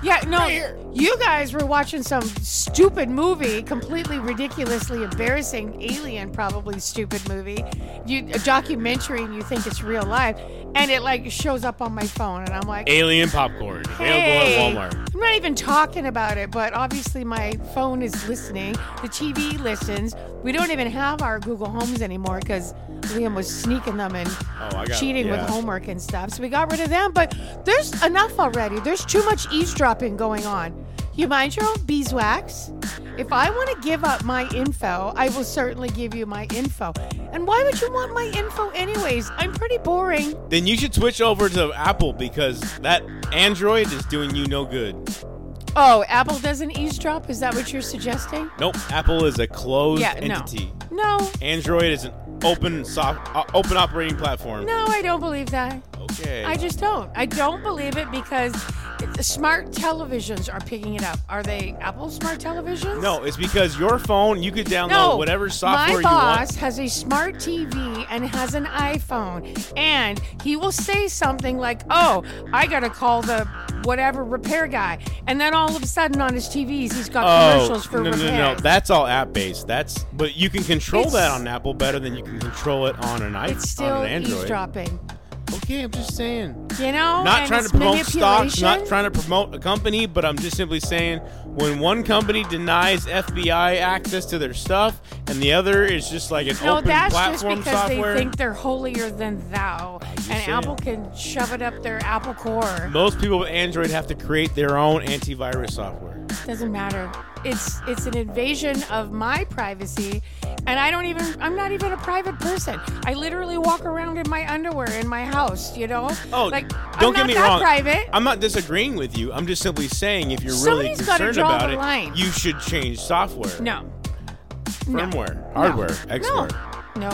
Yeah, no, you guys were watching some stupid movie, completely ridiculously embarrassing, alien probably stupid movie, you a documentary, and you think it's real life, and it like shows up on my phone, and I'm like, Alien popcorn Hey, available at Walmart. I'm not even talking about it, but obviously my phone is listening. The TV listens. We don't even have our Google Homes anymore because Liam was sneaking them and Oh, I got cheating yeah. with homework and stuff. So we got rid of them. But there's enough already. There's too much eavesdropping going on. You mind your own beeswax? If I want to give up my info, I will certainly give you my info. And why would you want my info anyways? I'm pretty boring. Then you should switch over to Apple because that Android is doing you no good. Oh, Apple doesn't eavesdrop? Is that what you're suggesting? Nope, Apple is a closed Yeah, no. entity. No, Android is an open soft, uh, open operating platform. no, I don't believe that. Okay. I just don't. I don't believe it because smart televisions are picking it up. Are they Apple smart televisions? no, it's because your phone you could download No, whatever software my you want. boss has a smart TV and has an iPhone, and he will say something like, "Oh, I gotta call the whatever repair guy," and then all of a sudden on his TVs he's got Oh commercials for no, no, no, no! That's all app based. That's but you can control It's- that on Apple better than you can control it on an iPhone. it's still on an Android. eavesdropping. Okay, I'm just saying. You know, Not trying to promote stocks, not trying to promote a company, but I'm just simply saying when one company denies FBI access to their stuff and the other is just like an No, open that's just platform because software. they think they're holier than thou, and saying. Apple can shove it up their Apple Core. most people with Android have to create their own antivirus software. Doesn't matter. It's it's an invasion of my privacy, and I don't even. I'm not even a private person. I literally walk around in my underwear in my house. You know. Oh, like don't I'm get me wrong. Private. I'm not disagreeing with you. I'm just simply saying if you're really concerned about it, line. you should change software, no. No. firmware, hardware, No. export. No.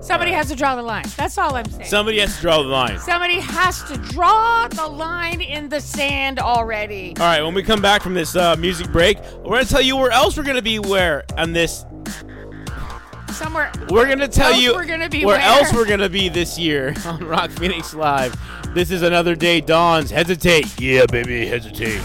Somebody has to draw the line. That's all I'm saying. Somebody has to draw the line. Somebody has to draw the line in the sand already. All right, when we come back from this uh, music break, we're gonna tell you where else we're gonna be. Where on this, Somewhere. we're gonna tell you we're gonna be where, where? else we're gonna be this year [laughs] on Rock Phoenix Live. This is another day. Dawns. Hesitate. Yeah, baby, hesitate.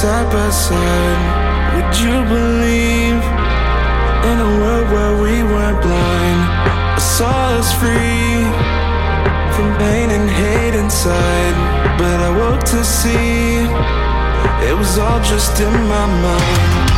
side by side. Would you believe in a world where we weren't blind? I saw us free from pain and hate inside, but I woke to see it was all just in my mind.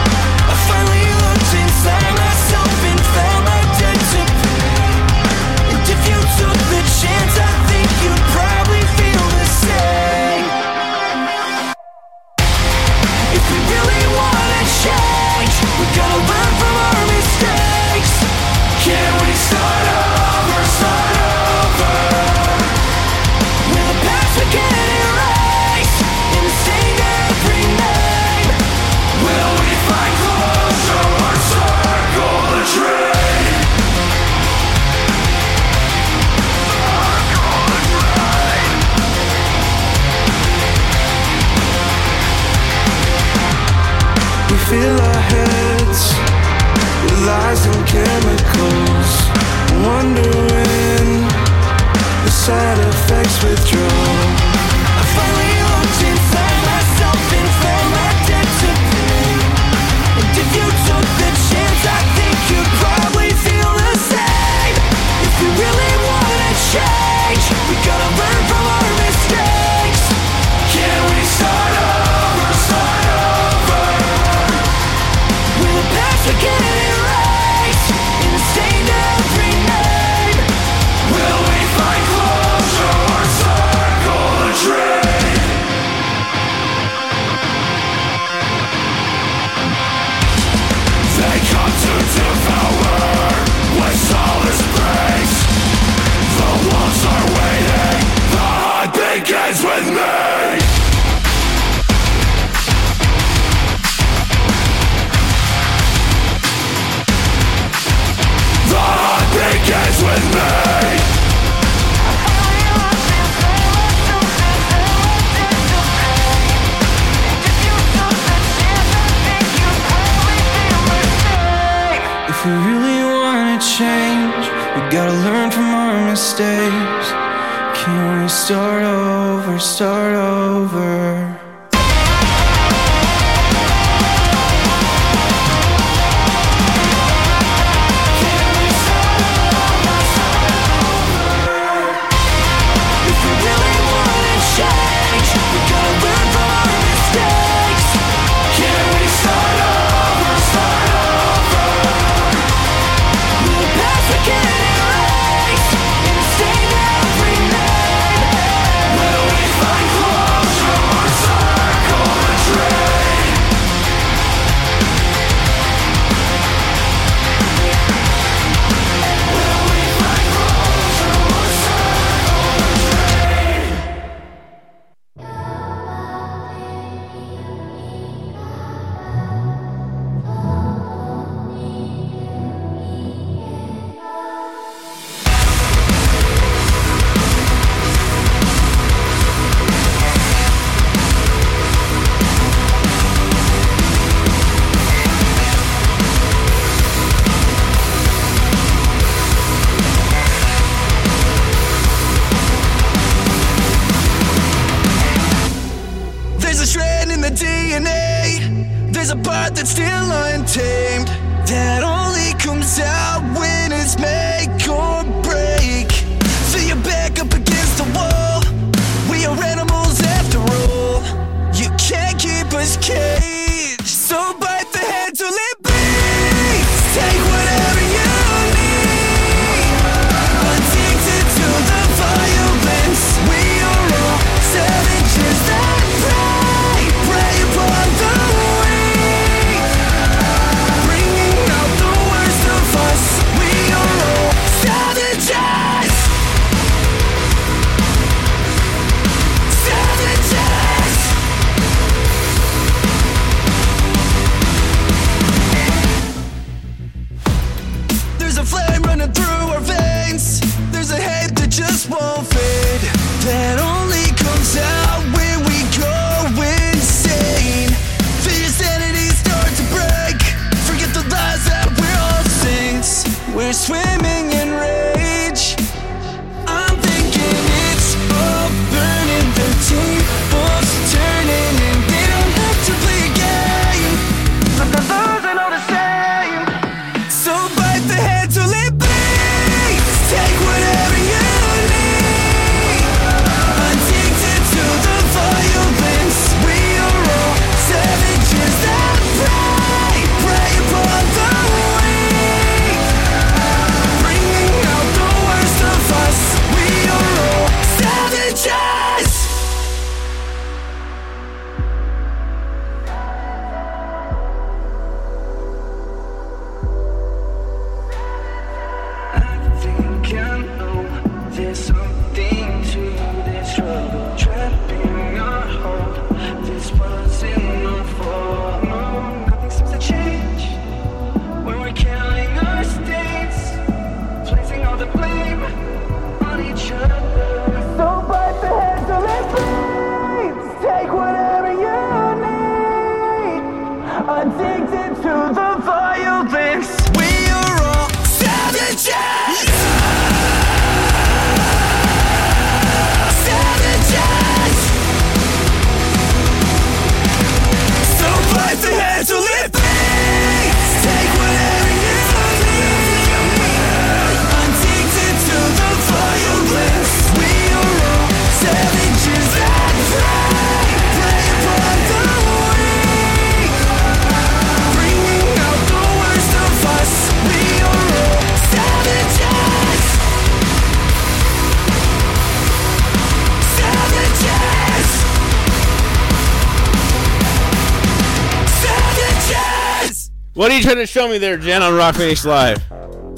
are you trying to show me there, Jen, on Rock Face Live?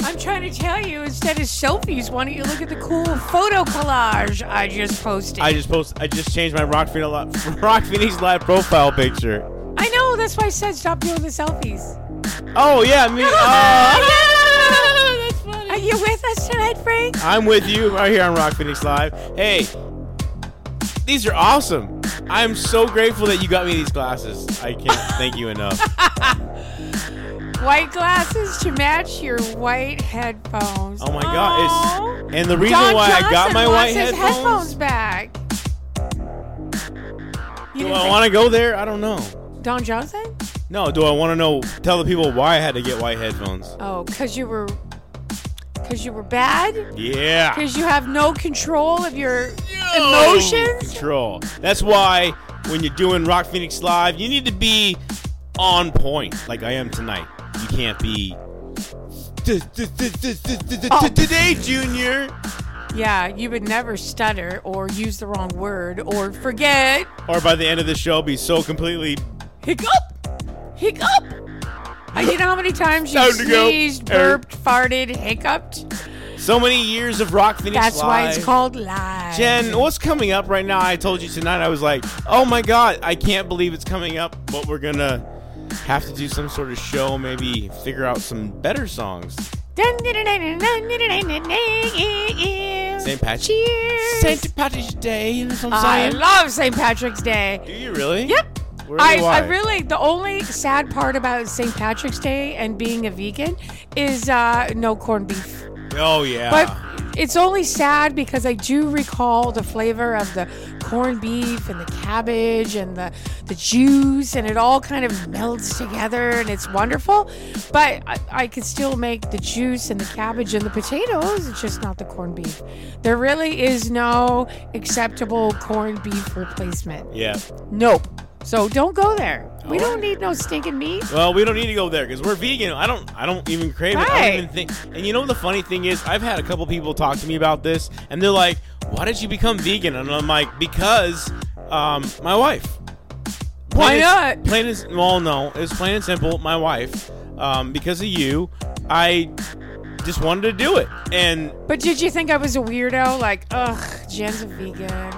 I'm trying to tell you, instead of selfies, why don't you look at the cool photo collage I just posted? I just post. I just changed my Rock Phoenix, [laughs] Live profile picture. I know. That's why I said stop doing the selfies. Oh yeah, me. [laughs] uh, Are you with us tonight, Frank? I'm with you right here on Rock Phoenix Live. Hey, these are awesome. I'm so grateful that you got me these glasses. I can't thank you enough. [laughs] white glasses to match your white headphones. Oh my god! It's, and the reason why I got my wants white his headphones. headphones back. You Do I want to go there? I don't know. Don Johnson? No, do I want to know? Tell the people why I had to get white headphones. Oh, cause you were, cause you were bad. Yeah. Cause you have no control of your emotions. Control. That's why when you're doing Rock Phoenix Live, you need to be on point, like I am tonight. You can't be. Oh. Today, Junior. Yeah, you would never stutter or use the wrong word or forget. Or by the end of the show, be so completely. Hiccup! Hiccup! Uh, you know how many times you Time to go. sneezed, burped, farted, hiccuped? So many years of Rock Phoenix That's Live. why it's called live. Jen, what's coming up right now? I told you tonight. I was like, oh my god, I can't believe it's coming up. But we're gonna have to do some sort of show. Maybe figure out some better songs. St. Patrick's Cheers. St. Patrick's Day. You know I love St. Patrick's Day. Do you really? Yep. Really? I, Why? I really the only sad part about St. Patrick's Day and being a vegan is uh, no corned beef. Oh yeah. But it's only sad because I do recall the flavor of the corned beef and the cabbage and the, the juice, and it all kind of melts together and it's wonderful. But I, I could still make the juice and the cabbage and the potatoes, it's just not the corned beef. There really is no acceptable corned beef replacement. yeah. Nope. So don't go there. We don't need no stinking meat. Well, we don't need to go there because we're vegan. I don't. I don't even crave it. I Right. don't even think. And you know the funny thing is, I've had a couple people talk to me about this, and they're like, "Why did you become vegan?" And I'm like, "Because um, my wife." Why not? Plain as well, no, it's plain and simple. My wife, um, because of you, I just wanted to do it, and But did you think I was a weirdo? Like, ugh, Jen's a vegan.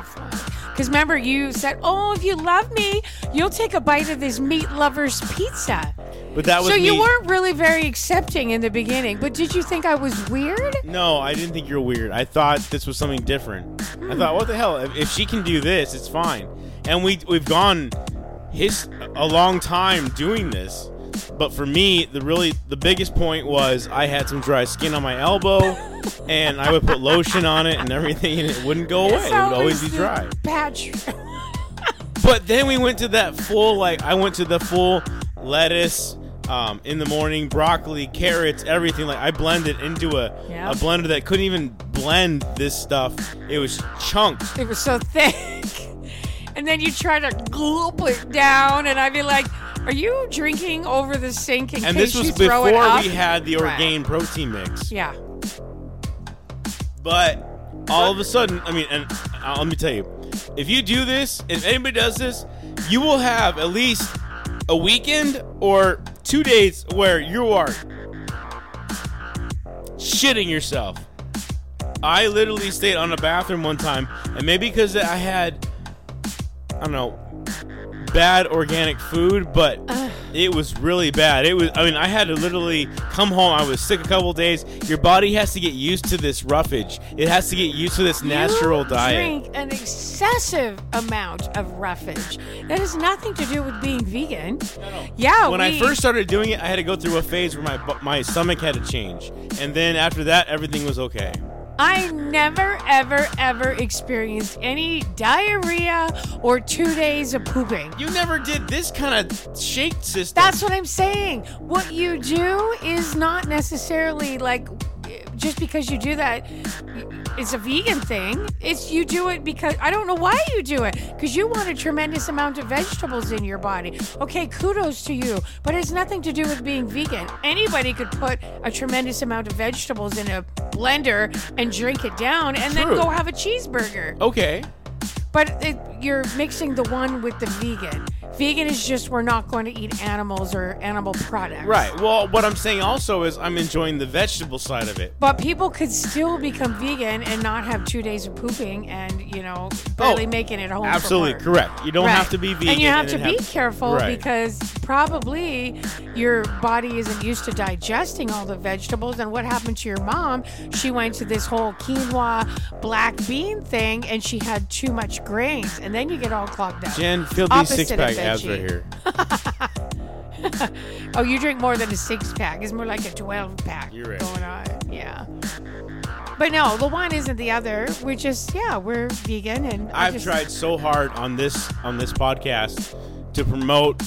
Because remember, you said, oh, if you love me, you'll take a bite of this meat lover's pizza. but that was So you me. weren't really very accepting in the beginning. But did you think I was weird? No, I didn't think you were weird. I thought this was something different. I Hmm. thought, what the hell? If, if she can do this, it's fine. And we we've gone his a long time doing this. But for me, the really the biggest point was I had some dry skin on my elbow, and I would put lotion on it and everything, and it wouldn't go away. It would always be dry. Patch. [laughs] But then we went to that full like I went to the full lettuce um, in the morning, broccoli, carrots, everything. Like I blended into a Yeah. a blender that couldn't even blend this stuff. It was chunks. It was so thick. [laughs] And then you try to gulp it down, and I'd be like, "Are you drinking over the sink in And case this was you throw it before up?" we had the Right. Orgain protein mix. Yeah. But all of a sudden, I mean, and uh, let me tell you, if you do this, if anybody does this, you will have at least a weekend or two days where you are shitting yourself. I literally stayed on a bathroom one time, and maybe because I had, I don't know, bad organic food, but it was really bad. It was, I mean, I had to literally come home. I was sick a couple days. Your body has to get used to this roughage. It has to get used to this natural you diet. Drink an excessive amount of roughage. That has nothing to do with being vegan. Yeah, When I first started doing it, I had to go through a phase where my my stomach had to change, and then after that, everything was okay. I never, ever, ever experienced any diarrhea or two days of pooping. You never did this kind of shake system. That's what I'm saying. What you do is not necessarily like just because you do that it's a vegan thing. It's you do it because I don't know why you do it because you want a tremendous amount of vegetables in your body. Okay, kudos to you, but it has nothing to do with being vegan. Anybody could put a tremendous amount of vegetables in a blender and drink it down and then go have a cheeseburger. okay. But it, you're mixing the one with the vegan. Vegan is just we're not going to eat animals or animal products. Right. Well, what I'm saying also is I'm enjoying the vegetable side of it. But people could still become vegan and not have two days of pooping and, you know, barely Oh, making it home. Absolutely correct. You don't Right. have to be vegan. And you have to then be careful Right. because probably your body isn't used to digesting all the vegetables. And what happened to your mom? She went to this whole quinoa black bean thing and she had too much grains. And then you get all clogged up. Jen, feel these Opposite six of pack abs veggie. right here. [laughs] oh, you drink more than a six pack. It's more like a 12 pack You're right. going on. Yeah. But no, the one isn't the other. We're just, yeah, we're vegan. and I I've just- tried so hard on this on this podcast to promote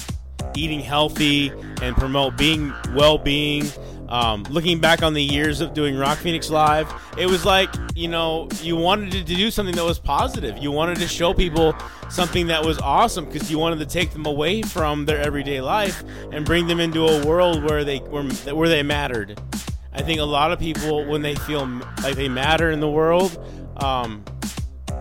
eating healthy and promote being well-being. Um, looking back on the years of doing Rock Phoenix Live, it was like you know you wanted to do something that was positive. You wanted to show people something that was awesome because you wanted to take them away from their everyday life and bring them into a world where they where, where they mattered. I think a lot of people when they feel like they matter in the world, um,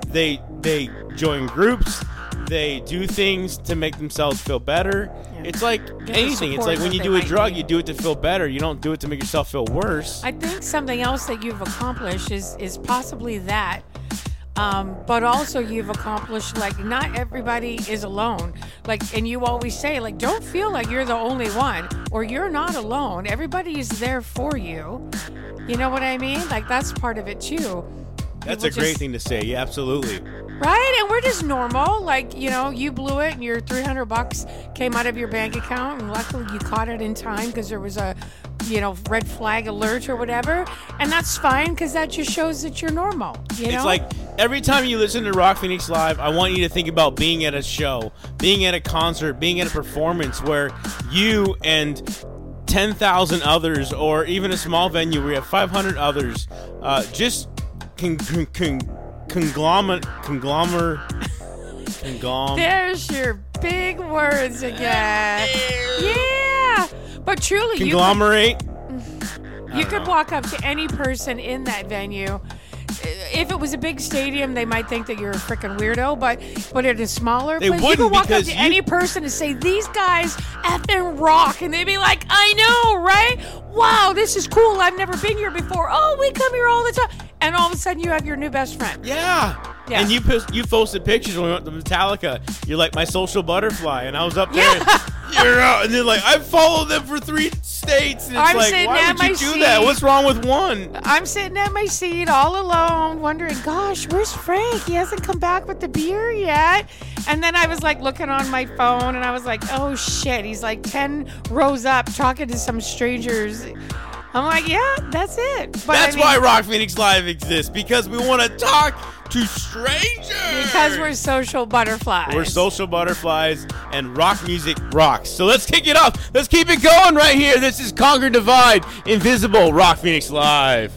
they they join groups they do things to make themselves feel better it's like the anything it's like when you do a drug you do it to feel better you don't do it to make yourself feel worse I think something else that you've accomplished is is possibly that. Um, but also you've accomplished like not everybody is alone. Like and you always say like don't feel like you're the only one or you're not alone. Everybody is there for you. You know what I mean? Like that's part of it too. that's People a great just- thing to say yeah absolutely Right? And we're just normal. Like, you know, you blew it and your 300 bucks came out of your bank account and luckily you caught it in time because there was a, you know, red flag alert or whatever. And that's fine because that just shows that you're normal. You know? It's like every time you listen to Rock Phoenix Live, I want you to think about being at a show, being at a concert, being at a performance where you and 10,000 others, or even a small venue where you have 500 others, uh, just con- con- con- conglomerate, conglomerate, conglom. There's your big words again. Yeah. But truly, you could, Conglomerate. [laughs] you could walk up to any person in that venue. If it was a big stadium, they might think that you're a freaking weirdo. But but at a smaller They place, you could walk up to you- any person and say, "These guys effing rock," and they'd be like, "I know, right? Wow, this is cool. I've never been here before. Oh, we come here all the time." And all of a sudden, you have your new best friend. Yeah. Yeah. And you post, you posted pictures when we went to Metallica. You're like my social butterfly, and I was up there. Yeah. [laughs] You're out, and then like I followed them for three states, and it's I'm like, sitting why at would you my do that? seat. What's wrong with one? I'm sitting at my seat all alone, wondering, gosh, where's Frank? He hasn't come back with the beer yet. And then I was like looking on my phone and I was like, oh shit, he's like 10 rows up talking to some strangers. I'm like, yeah, that's it. But I That's mean, why Rock Phoenix Live exists because we want to talk to strangers. Because we're social butterflies. We're social butterflies and rock music rocks. So let's kick it off. Let's keep it going right here. This is Conquer Divide, Invisible, Rock Phoenix Live.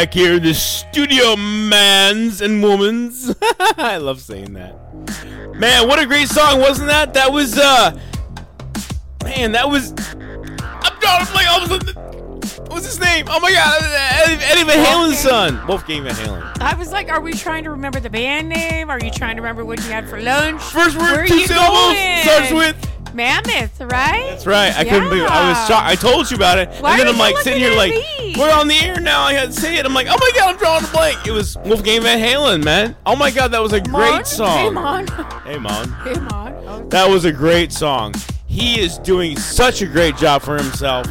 Back here in the studio, mans and womans. [laughs] I love saying that. Man, what a great song, wasn't that? That was, uh, man, that was. I'm drawing like all of a sudden. What's his name? Oh my god, Eddie, Eddie Van Halen's son. Wolfgang Van Halen. I was like, are we trying to remember the band name? Are you trying to remember what you had for lunch? First word, Where two syllables, starts with. Mammoth, right? That's right. I couldn't believe it. I was shocked. I told you about it. Why and then I'm like sitting here like, me? we're on the air now. I had to say it. I'm like, oh my god, I'm drawing a blank. It was Wolfgang Van Halen, man. Oh my god, that was a Mon? great song. Hey, Mon. [laughs] Hey, Mon. Hey, Mon. That was a great song. He is doing such a great job for himself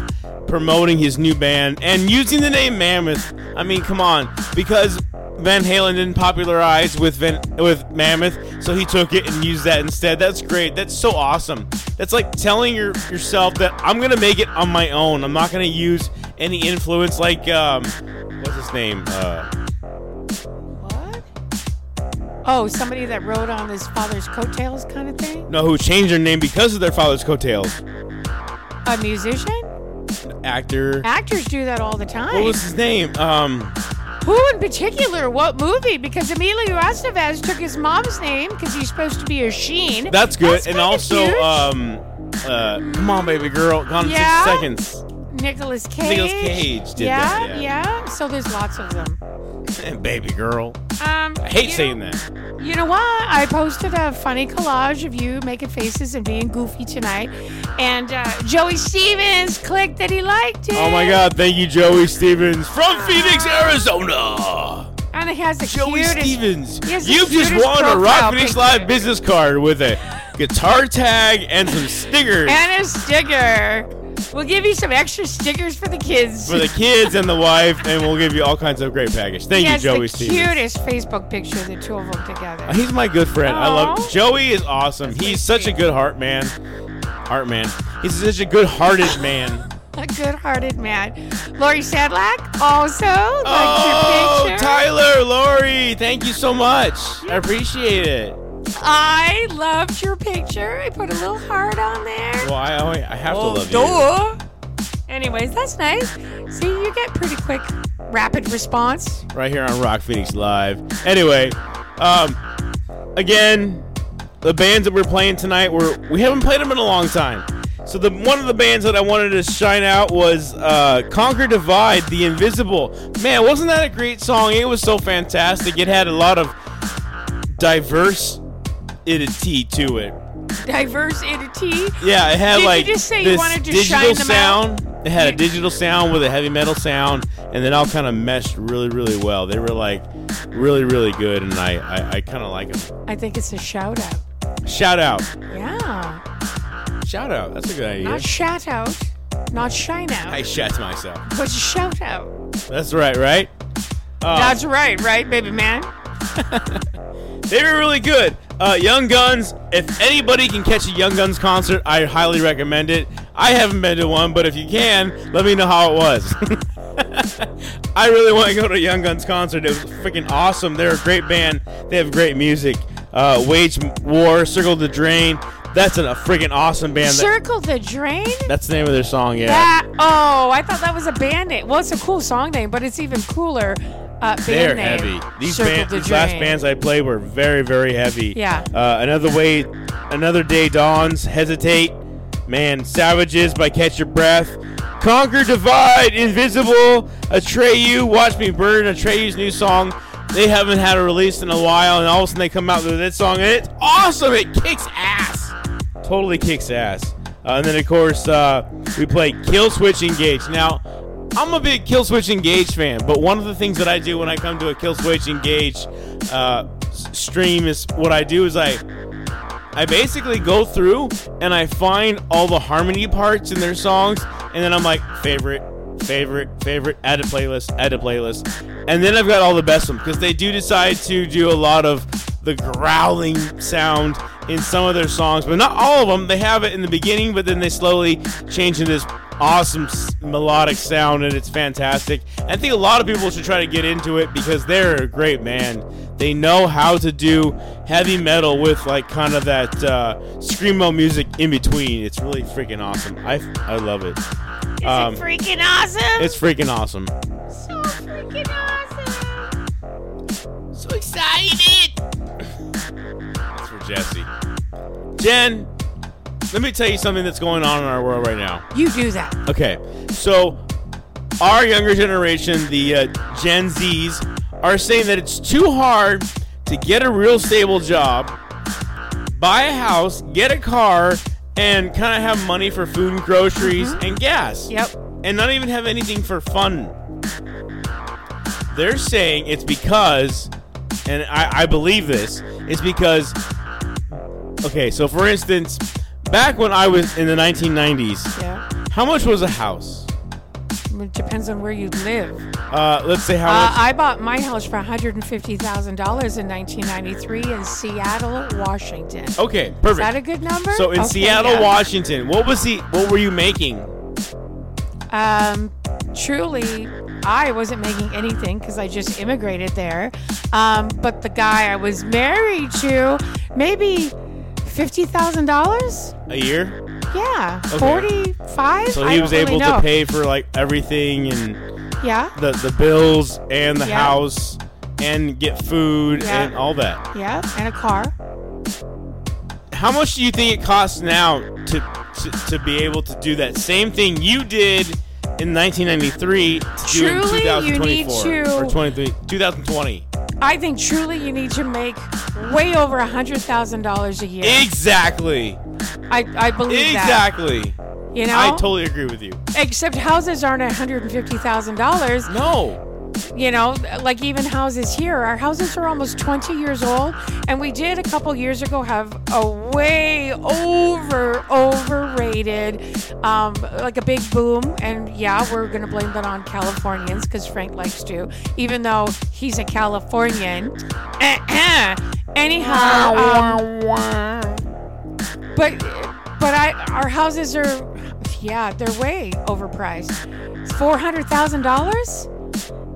promoting his new band and using the name Mammoth. I mean, come on, because Van Halen didn't popularize with Van, with Mammoth, so he took it and used that instead. That's great. That's so awesome. That's like telling your, yourself that I'm gonna make it on my own. I'm not gonna use any influence like um, what's his name? Uh, what? Oh, somebody that rode on his father's coattails kind of thing? no, who changed their name because of their father's coattails. A musician? An actor. Actors do that all the time. What was his name? Um. Who in particular? What movie? Because Emilio Estevez took his mom's name because he's supposed to be a Sheen. That's good. and also, um, uh, come on, baby girl, gone in Yeah? six seconds. Nicolas Cage. Nicolas Cage did yeah, that, yeah. yeah. So there's lots of them. [laughs] baby girl. Um, I hate saying know, that. You know what? I posted a funny collage of you making faces and being goofy tonight, and uh, Joey Stevens clicked that he liked it. Oh my God! Thank you, Joey Stevens from Phoenix, Arizona. And he has the Joey cutest. Stevens, he has the you've just won a Rock Phoenix. Live business card with a guitar tag and some [laughs] stickers and a sticker. We'll give you some extra stickers for the kids. for the kids and the wife, and we'll give you all kinds of great package. Thank he you, Joey the Stevens. cutest Facebook picture, of the two of them together. Uh, he's my good friend. I love Joey. Is awesome. He's such a good heart man. Heart man. He's such a good-hearted man. [laughs] A good-hearted man. Lori Sadlack also liked Oh, your picture. Tyler, Lori, thank you so much. I appreciate it. I loved your picture. I put a little heart on there. Well, I, always- I have Oh, to love you. duh. Anyways, that's nice. See, you get pretty quick, rapid response. Right here on Rock Phoenix Live. Anyway, um, again, the bands that we're playing tonight were we haven't played them in a long time. So the one of the bands that I wanted to shine out was uh, Conquer Divide, The Invisible. Man, wasn't that a great song? It was so fantastic. It had a lot of diversity to it. Diverse entity. Yeah, it had Did you like just say you this wanted to digital shine them sound. It had a digital sound with a heavy metal sound, and then all kind of meshed really, really well. They were like really, really good, and I, I, I kind of like them. I think it's a shout out. Shout out, Yeah. shout out. That's a good idea. Not shout out, not shine out, I shat myself. but a shout out. That's right, right? Uh, That's right, right, baby man? [laughs] They were really good. Uh, Young Guns. If anybody can catch a Young Guns concert, I highly recommend it. I haven't been to one, but if you can, let me know how it was. [laughs] I really want to go to a Young Guns concert. It was freaking awesome. They're a great band. They have great music. Uh, Wage War, Circle the Drain. That's a freaking awesome band. Circle the Drain? that's the name of their song. Yeah. That, oh, I thought that was a band name. Well, it's a cool song name, but it's even cooler. Uh, They're name. heavy. These, band, the these last bands I played were very, very heavy. Yeah. Uh, another way, another day dawns. Hesitate, man. Savages by Catch Your Breath. Conquer, divide, invisible. Atreyu, watch me burn. Atreyu's new song. They haven't had a release in a while, and all of a sudden they come out with this song, and it's awesome. It kicks ass. Totally kicks ass. Uh, and then of course uh, we play Killswitch Engage. Now I'm a big Killswitch Engage fan, but one of the things that I do when I come to a Killswitch Engage uh, stream is what I do is I I basically go through and I find all the harmony parts in their songs, and then I'm like favorite, favorite, favorite, add a playlist, add a playlist, and then I've got all the best ones because they do decide to do a lot of the growling sound in some of their songs, but not all of them. They have it in the beginning, but then they slowly change into this awesome melodic sound, and it's fantastic. I think a lot of people should try to get into it because they're a great band. They know how to do heavy metal with like kind of that uh, screamo music in between. It's really freaking awesome. I I love it. Is Um, it freaking awesome? It's freaking awesome. So freaking awesome! So excited! Jesse. Jen, let me tell you something that's going on in our world right now. You do that. Okay, so our younger generation, the uh, Gen Zs, are saying that it's too hard to get a real stable job, buy a house, get a car, and kind of have money for food and groceries and gas. Yep. And not even have anything for fun. They're saying it's because, and I, I believe this, it's because, okay, so for instance, back when I was in the 1990s, Yeah. how much was a house? It depends on where you live. Uh, let's say how Uh, much. I bought my house for $150,000 in 1993 in Seattle, Washington. okay, perfect. Is that a good number? So in Okay, Seattle, yeah. Washington, what was the what were you making? Um, truly, I wasn't making anything because I just immigrated there. Um, but the guy I was married to, maybe fifty thousand dollars. A year? Yeah, Okay. forty-five. So I he was don't really able know. to pay for like everything and Yeah, the the bills and the Yeah. house and get food Yeah. and all that. yeah, and a car. How much do you think it costs now to to, to be able to do that same thing you did in 1993 to do in Truly, you need 2024 to- or 23 2020? I think truly you need to make way over a hundred thousand dollars a year. Exactly. I, I believe that. Exactly. You know, I totally agree with you. except houses aren't one hundred and fifty thousand dollars. No. You know, like even houses here, our houses are almost 20 years old, and we did a couple years ago have a way over overrated, um, like a big boom. And yeah, we're gonna blame that on Californians because Frank likes to, even though he's a Californian. [clears throat] Anyhow, um, but but I our houses are yeah they're way overpriced. Four hundred thousand dollars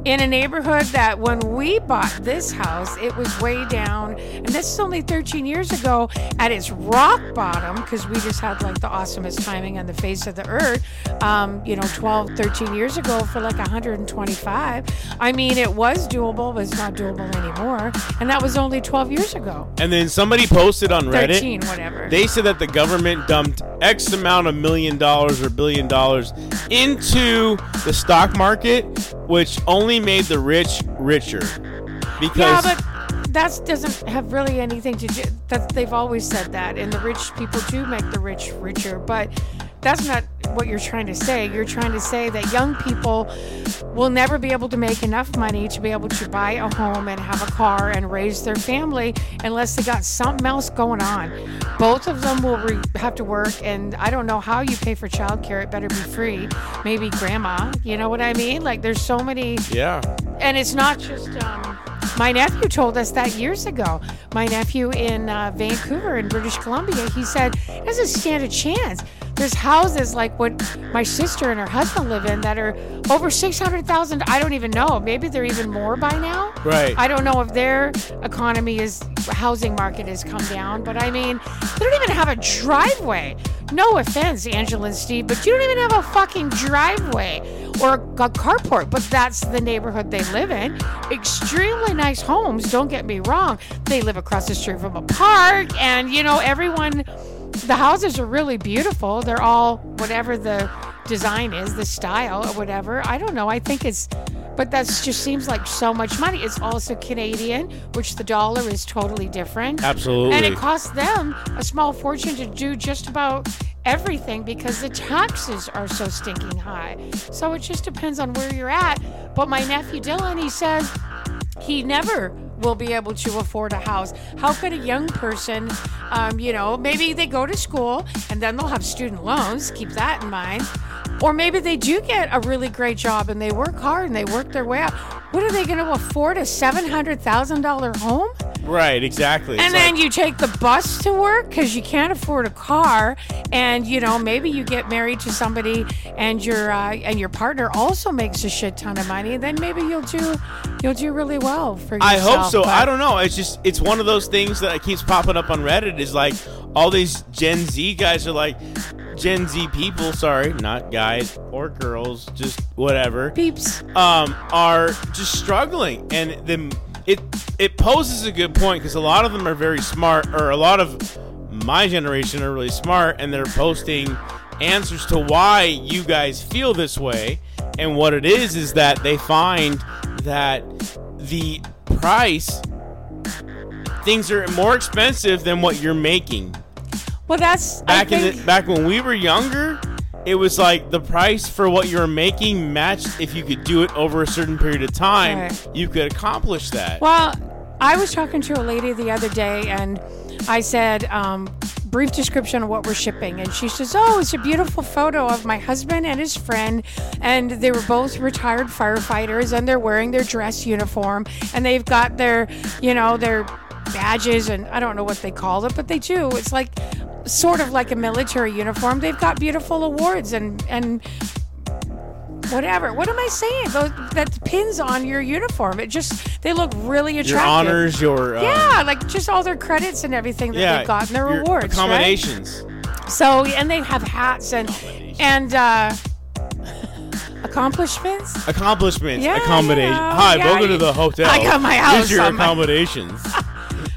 in a neighborhood that when we bought this house, it was way down, and this is only 13 years ago at its rock bottom because we just had like the awesomest timing on the face of the earth. Um, you know, 12, 13 years ago for like 125. I mean, it was doable, but it's not doable anymore, and that was only 12 years ago. And then somebody posted on Reddit. 13, whatever. They said that the government dumped X amount of million dollars or billion dollars into the stock market, which only made the rich richer. Because Yeah, but that doesn't have really anything to do. That they've always said that, and the rich people do make the rich richer. But that's not what you're trying to say. You're trying to say that young people will never be able to make enough money to be able to buy a home and have a car and raise their family unless they got something else going on. Both of them will re- have to work, and I don't know how you pay for childcare. It better be free. Maybe grandma. You know what I mean? Like there's so many yeah, and it's not just um, my nephew told us that years ago my nephew in uh, vancouver in british columbia he said doesn't stand a chance there's houses like what my sister and her husband live in that are over 600000 i don't even know. Maybe they're even more by now. Right. i don't know if their economy is housing market has come down but i mean they don't even have a driveway. No offense angela and steve but you don't even have a fucking driveway or a carport but that's the neighborhood they live in. Extremely nice homes don't get me wrong. They live across the street from a park and you know everyone the houses are really beautiful they're all whatever the design is the style or whatever i don't know i think it's but that just seems like so much money it's also canadian which the dollar is totally different absolutely. and it costs them a small fortune to do just about everything because the taxes are so stinking high. So it just depends on where you're at. But my nephew Dylan, he says he never will be able to afford a house. How could a young person, um, you know, maybe they go to school and then they'll have student loans, keep that in mind. Or maybe they do get a really great job and they work hard and they work their way up. What are they going to afford? A $700,000 home? right, exactly. And It's then like- you take the bus to work because you can't afford a car, and you know maybe you get married to somebody, and your uh, and your partner also makes a shit ton of money. Then maybe you'll do you'll do really well for yourself. I hope so. but- I don't know. It's just it's one of those things that keeps popping up on Reddit. Is like all these Gen Z guys are like, Gen Z people, sorry, not guys or girls, just whatever, Peeps. um, are just struggling, and then it it poses a good point because a lot of them are very smart, or a lot of my generation are really smart, and they're posting answers to why you guys feel this way, and what it is is that they find that the price things are more expensive than what you're making Well, that's back in the back when we were younger it was like the price for what you were making matched if you could do it over a certain period of time Right. you could accomplish that Well, I was talking to a lady the other day, and I said, um, brief description of what we're shipping. And she says, Oh, it's a beautiful photo of my husband and his friend. And they were both retired firefighters, and they're wearing their dress uniform, and they've got their, you know, their badges, and I don't know what they call it, but they do. It's like sort of like a military uniform. They've got beautiful awards and, and, Whatever. What am I saying? Those that pins on your uniform. It just they look really attractive. your honors your um, Yeah, like just all their credits and everything that yeah they've gotten their your awards. right? accommodations So and they have hats and and uh accomplishments. accomplishments Yeah, accommodation you know, hi yeah, welcome to the hotel I got my here's house your on my- accommodations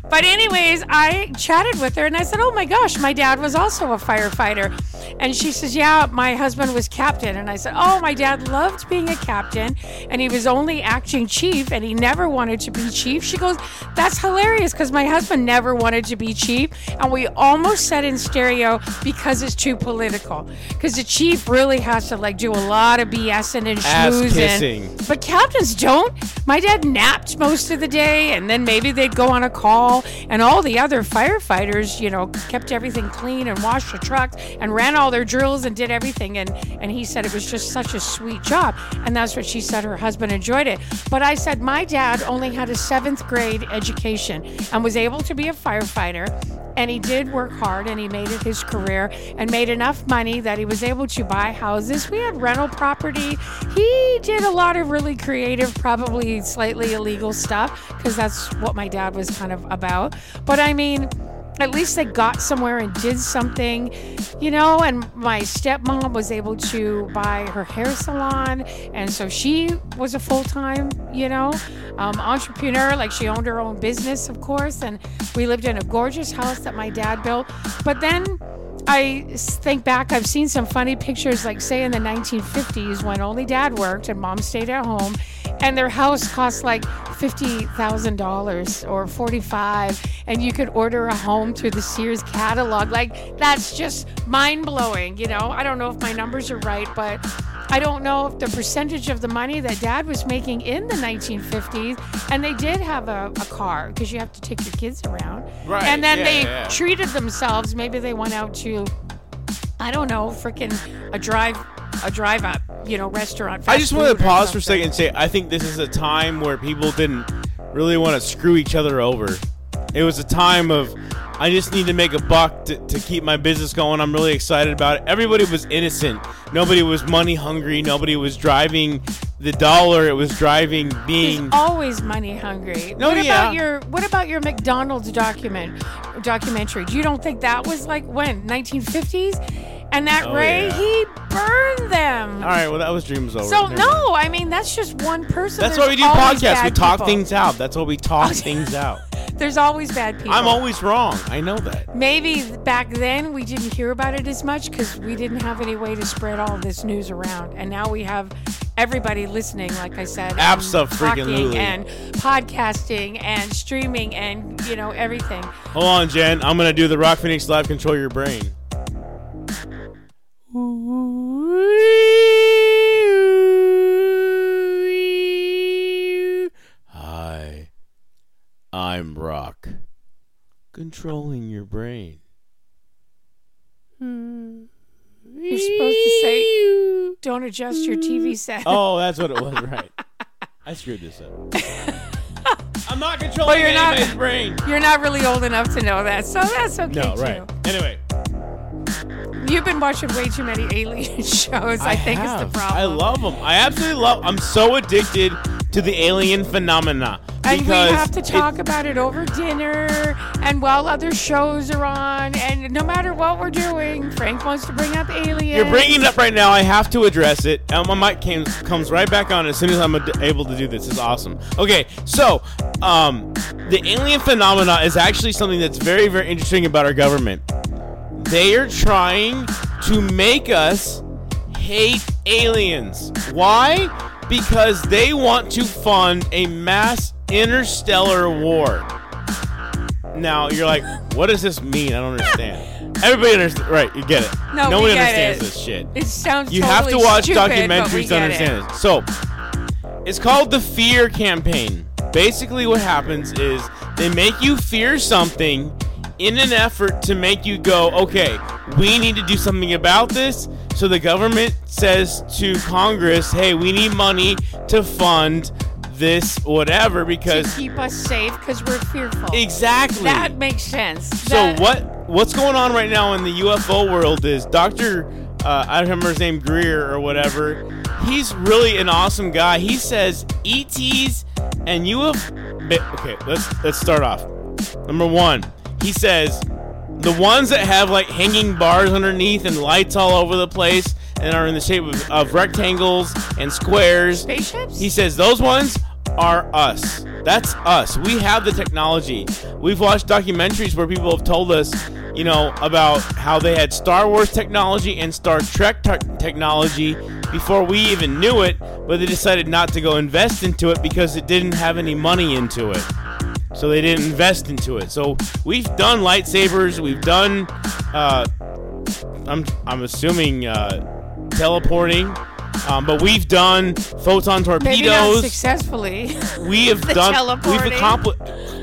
But anyways, I chatted with her and I said, "Oh my gosh, my dad was also a firefighter." And she says, "Yeah, my husband was captain." And I said, "Oh, my dad loved being a captain and he was only acting chief and he never wanted to be chief." She goes, "That's hilarious because my husband never wanted to be chief and we almost said in stereo because it's too political. Cuz the chief really has to like do a lot of BSing and schmoozing. But captains don't. My dad napped most of the day, and then maybe they'd go on a call. And all the other firefighters, you know, kept everything clean and washed the trucks and ran all their drills and did everything. And and he said it was just such a sweet job. And that's what she said. Her husband enjoyed it. But I said my dad only had a seventh grade education and was able to be a firefighter. And he did work hard and he made it his career and made enough money that he was able to buy houses. We had rental property. He did a lot of really creative, probably slightly illegal stuff because that's what my dad was kind of about. But I mean, at least they got somewhere and did something, you know. And my stepmom was able to buy her hair salon, and so she was a full time, you know, um, entrepreneur. Like she owned her own business, of course, and we lived in a gorgeous house that my dad built. But then I think back, I've seen some funny pictures, like say in the 1950s when only dad worked and mom stayed at home, and their house cost like fifty thousand dollars or forty-five, and you could order a home through the Sears catalog. Like that's just mind blowing. You know, I don't know if my numbers are right, but. I don't know if the percentage of the money that dad was making in the 1950s, and they did have a, a car because you have to take your kids around. Right, And then yeah, they yeah. treated themselves. Maybe they went out to, I don't know, freaking a drive, a drive up, you know, restaurant. I just want to pause for a second and say I think this is a time where people didn't really want to screw each other over. It was a time of I just need to make a buck to, to keep my business going. I'm really excited about it. Everybody was innocent. Nobody was money hungry. Nobody was driving the dollar. It was driving being. He's always money hungry. No, what yeah. about your What about your McDonald's document documentary? Do you don't think that was like when 1950s? And that Oh, Ray, yeah. he burned them. All right, well that was dreams over. So Never mind. no, I mean that's just one person. That's There's why we do podcasts. We talk people. things out. That's why we talk [laughs] things out. There's always bad people. I'm always wrong. I know that. Maybe back then we didn't hear about it as much because we didn't have any way to spread all this news around, and now we have everybody listening. Like I said, Abso-freaking-lutely. and podcasting and streaming and you know everything. Hold on, Jen. I'm gonna do the Rock Phoenix Live Control Your Brain. Hi, I'm Rock. Controlling your brain. You're supposed to say, "Don't adjust your TV [laughs] set." Oh, that's what it was, right? I screwed this up. [laughs] I'm not controlling Well, you're not- brain. You're not really old enough to know that, so that's okay No, too. right. Anyway, You've been watching way too many alien [laughs] shows. I, think is the problem. I love them. I absolutely love. I'm so addicted to the alien phenomena. And we have to it- talk about it over dinner and while other shows are on. And no matter what we're doing, Frank wants to bring up aliens. You're bringing it up right now. I have to address it. And my mic came, comes right back on as soon as I'm able to do this. It's awesome. Okay, so um, the alien phenomena is actually something that's very, very interesting about our government. They are trying to make us hate aliens. Why? Because they want to fund a mass interstellar war. Now you're like, what does this mean? I don't understand. Everybody understands, right? You get it. No, no we one get understands it. this shit. It sounds You have to watch stupid, documentaries to understand it. it. So, it's called the fear campaign. Basically, what happens is they make you fear something in an effort to make you go, okay, we need to do something about this. So the government says to Congress, hey, we need money to fund this whatever To because keep us safe because we're fearful. exactly That makes sense. so That- what what's going on right now in the UFO world is Doctor uh, I don't remember his name Greer or whatever. He's really an awesome guy. He says ETs and UFO. Okay, let's let's start off. Number one, he says the ones that have like hanging bars underneath and lights all over the place and are in the shape of, of rectangles and squares. Spaceships? He says those ones are us. That's us. We have the technology. We've watched documentaries where people have told us, you know, about how they had Star Wars technology and Star Trek te- technology before we even knew it, but they decided not to go invest into it because it didn't have any money into it. So they didn't invest into it. So we've done lightsabers. We've done, uh, I'm I'm assuming uh, teleporting. Um, but we've done photon torpedoes. successfully. [laughs] we have done teleporting. we've accompli-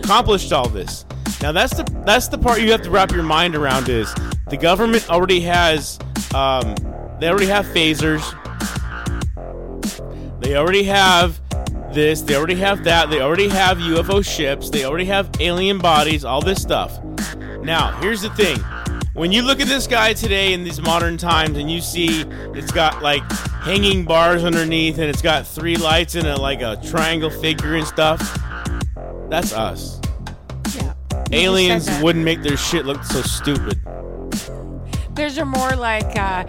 accomplished all this now that's the that's the part you have to wrap your mind around is the government already has um, they already have phasers they already have this they already have that they already have ufo ships they already have alien bodies all this stuff. Now here's the thing. When you look at this guy today in these modern times and you see it's got like hanging bars underneath and it's got three lights and a like a triangle figure and stuff that's us. Yeah. aliens wouldn't make their shit look so stupid Theirs are more like uh,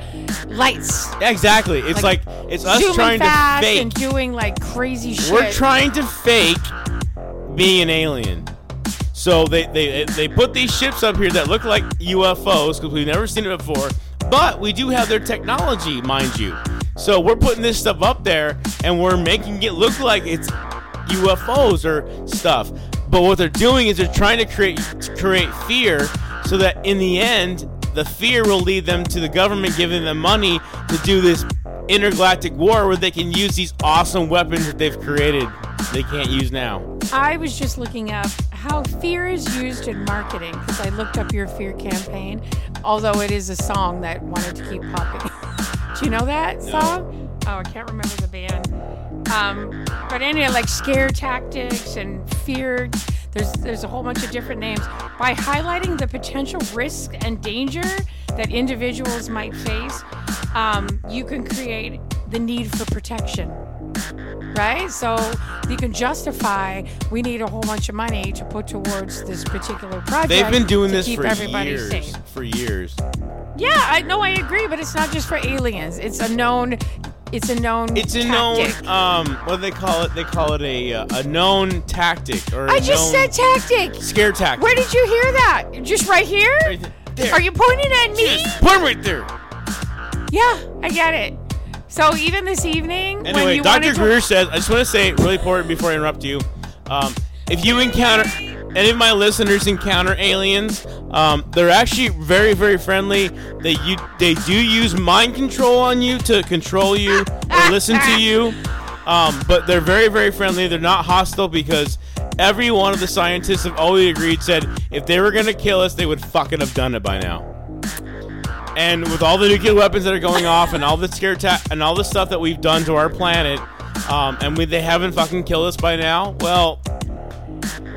lights. Yeah, exactly. It's like, Like, it's us trying to fake and doing like crazy shit. we're trying to fake being an alien. So they, they they put these ships up here that look like UFOs because we've never seen it before but we do have their technology mind you. So we're putting this stuff up there and we're making it look like it's UFOs or stuff. But what they're doing is they're trying to create to create fear so that in the end the fear will lead them to the government giving them money to do this intergalactic war where they can use these awesome weapons that they've created they can't use now. I was just looking up how fear is used in marketing because I looked up your fear campaign, although it is a song that wanted to keep popping. Do you know that song? Oh, I can't remember the band. Um, but anyway, like scare tactics and fear. There's there's a whole bunch of different names. By highlighting the potential risk and danger that individuals might face, um, you can create the need for protection right? So you can justify we need a whole bunch of money to put towards this particular project. They've been doing to this keep for everybody years. safe. For years. Yeah, I know, I agree, but it's not just for aliens. It's a known. It's a known. It's a tactic. known um what do they call it? They call it a uh, a known tactic or I just known said tactic. scare tactic. Where did you hear that? Just right here? Right th- there. Are you pointing at me? Yes, 'em right there. Yeah, I get it. So even this evening, when Anyway, you Dr. wanted to- Greer says, I just want to say really important before I interrupt you. Um, if you encounter any of my listeners encounter aliens, um, they're actually very, very friendly. They you they do use mind control on you to control you or listen to you. Um, but they're very, very friendly. They're not hostile because every one of the scientists have always agreed said if they were gonna kill us, they would fucking have done it by now. And with all the nuclear weapons that are going off, and all the scare ta- and all the stuff that we've done to our planet, um, and we, they haven't fucking killed us by now, well,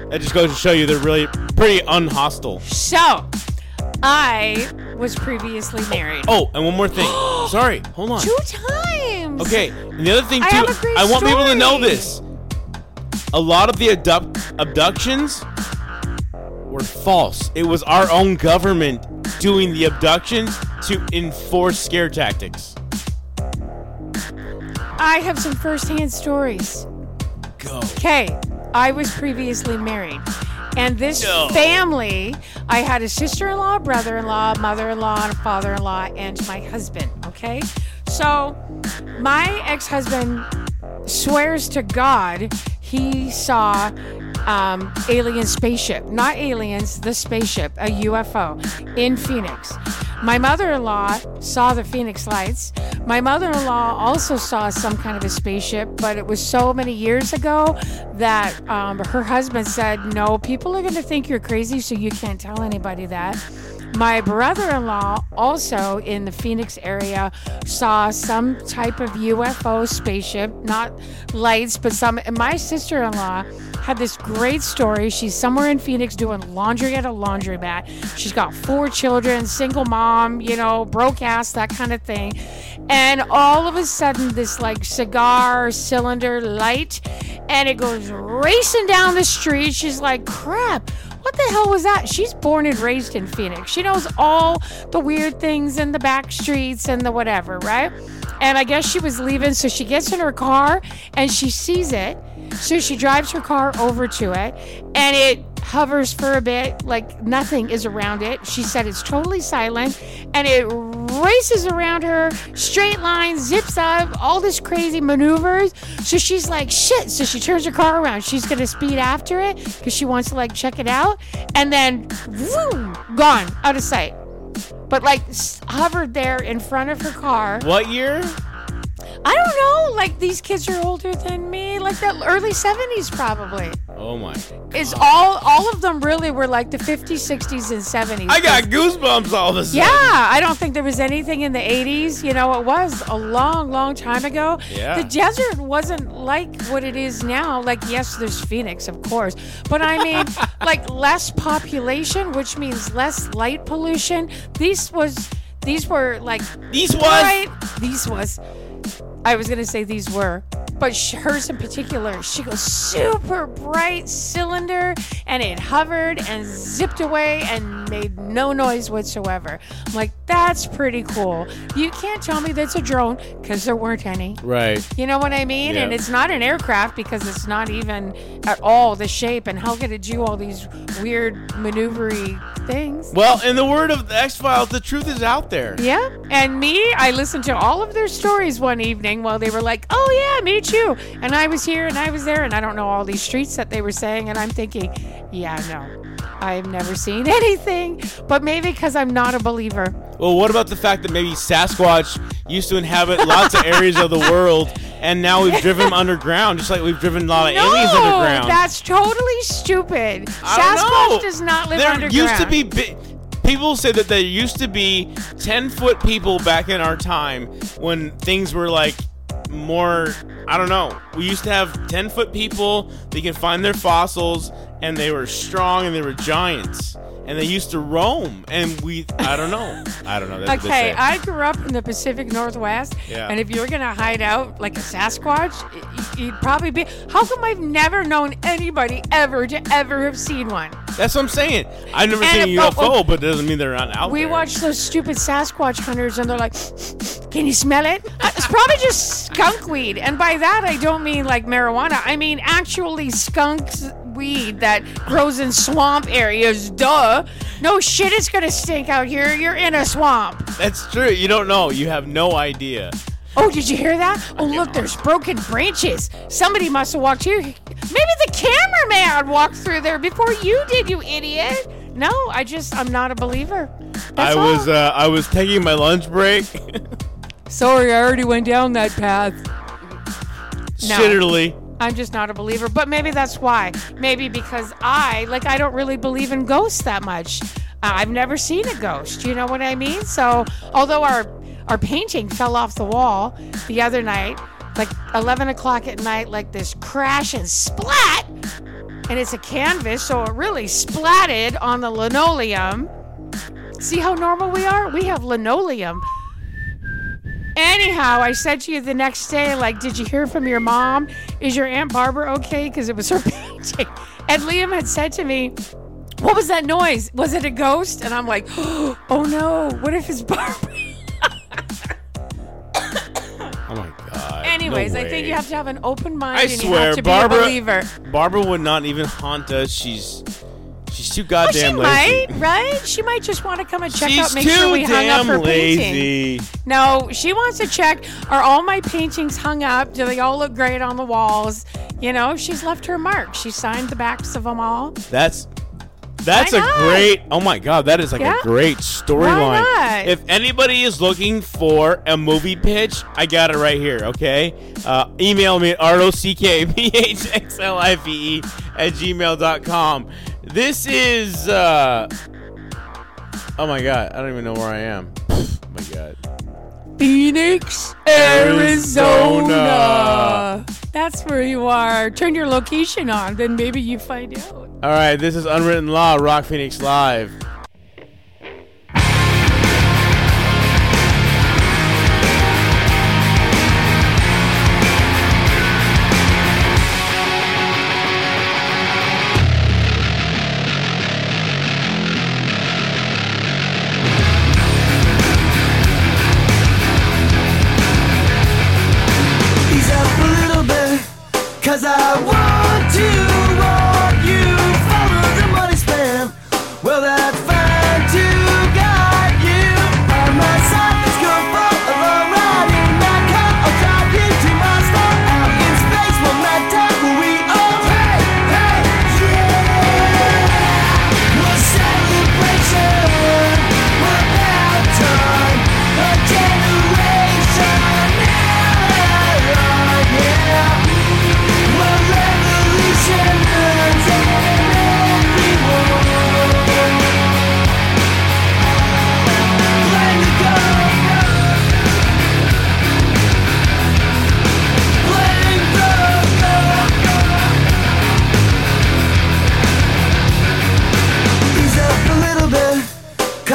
that just goes to show you they're really pretty unhostile. So, I was previously married. Oh, and one more thing. [gasps] Sorry, hold on. Two times. Okay, and the other thing too, I have a great I want people to know this. a lot of the abduct- abductions were false. It was our own government doing the abductions to enforce scare tactics. I have some firsthand stories. Go. Okay, I was previously married. And this No. family, I had a sister in law, brother in law, mother in law, and father in law, and my husband. Okay? So, my ex husband swears to God he saw um, alien spaceship, not aliens, the spaceship, a UFO in Phoenix. My mother-in-law saw the Phoenix lights. My mother-in-law also saw some kind of a spaceship, but it was so many years ago that um, her husband said, "No, people are going to think you're crazy, so you can't tell anybody that." My brother in law, also in the Phoenix area, saw some type of UFO spaceship, not lights, but some. And my sister in law had this great story. She's somewhere in Phoenix doing laundry at a laundromat. She's got four children, single mom, you know, broke ass, that kind of thing. And all of a sudden, this like cigar cylinder light, and it goes racing down the street. She's like, crap. What the hell was that? She's born and raised in Phoenix. She knows all the weird things in the back streets and the whatever, right? And I guess she was leaving, so she gets in her car and she sees it. So she drives her car over to it and it hovers for a bit, like nothing is around it. She said it's totally silent and it races around her, straight line, zips up, all this crazy maneuvers. So she's like, shit. So she turns her car around. She's going to speed after it because she wants to like check it out. And then, gone, out of sight. But like hovered there in front of her car. What year? I don't know. Like these kids are older than me, like the early 70s probably. Oh my. Is all all of them really were like the 50s, 60s, and 70s. I got goosebumps all of a sudden. Yeah, I don't think there was anything in the 80s. You know, it was a long, long time ago. Yeah. The desert wasn't like what it is now. Like, yes, there's Phoenix, of course. But I mean, [laughs] like less population, which means less light pollution. These was these were like These was bright. These was. I was gonna say these were, but hers in particular, she goes super bright cylinder, and it hovered and zipped away and made no noise whatsoever. I'm like, that's pretty cool. You can't tell me that's a drone because there weren't any. right. You know what I mean? Yeah. And it's not an aircraft because it's not even at all the shape. And how could it do all these weird maneuvery things? Well, in the word of the X Files, the truth is out there. Yeah. And me, I listened to all of their stories one evening while they were like, oh, yeah, me too. And I was here and I was there. And I don't know all these streets that they were saying. And I'm thinking, yeah, no, I've never seen [laughs] anything. But maybe because I'm not a believer. Well, what about the fact that maybe Sasquatch used to inhabit lots of areas of the [laughs] world, and now we've driven them underground, just like we've driven a lot of aliens underground? that's totally stupid. Sasquatch does not live there underground. used to be bi- people say that there used to be 10 foot people back in our time when things were like more i don't know we used to have 10 foot people they can find their fossils and they were strong and they were giants and they used to roam and we i don't know i don't know that's Okay. I grew up in the Pacific Northwest, Yeah. and if you were gonna hide out like a Sasquatch, you'd probably be. How come I've never known anybody ever to ever have seen one? that's what i'm saying i've never And seen a ufo oh, oh, but it doesn't mean they're not out We there watch those stupid Sasquatch hunters, and they're like, "Can you smell it?" Uh, It's probably just [laughs] skunk weed, and by that I don't mean like marijuana. I mean actually skunk weed that grows in swamp areas. Duh. No shit, it's gonna stink out here. You're in a swamp. that's true you don't know you have no idea Oh, did you hear that? Oh, look, there's broken branches. Somebody must have walked here. Maybe the cameraman walked through there before you did, you idiot. No, I just, I'm not a believer. i That's was uh, i was taking my lunch break [laughs] Sorry, I already went down that path. No. shitterly I'm just not a believer, but maybe that's why. Maybe because I, like, I don't really believe in ghosts that much. Uh, I've never seen a ghost. You know what I mean? So, although our our painting fell off the wall the other night, like 11 o'clock at night, like this crash and splat, and it's a canvas, so it really splatted on the linoleum. See how normal we are? We have linoleum. Anyhow, I said to you the next day, like, did you hear from your mom? Is your Aunt Barbara okay? Because it was her [laughs] painting. And Liam had said to me, what was that noise? Was it a ghost? And I'm like, [gasps] oh no, what if it's Barbara? [coughs] Oh my god. Anyways, no I think you have to have an open mind I and you swear, have to Barbara. be a believer. Barbara would not even haunt us. She's she's too Oh, she goddamn might, lazy. right? She might just want to come and check she's out, make sure we hung up damn her painting. No, she wants to check are all my paintings hung up? Do they all look great on the walls? You know, she's left her mark. She signed the backs of them all. That's that's a great. Oh my god, that is like Yeah. a great storyline. If anybody is looking for a movie pitch, I got it right here. Okay, uh, email me at rockphxlive E at gmail.com. This is. Uh, oh my god, I don't even know where I am. oh my god. Phoenix, Arizona. Arizona. That's where you are. Turn your location on, then maybe you find out. All right, this is Unwritten Law, Rock Phoenix Live.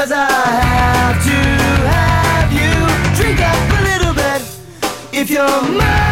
Cause I have to have you. Drink up a little bit, if you're mine,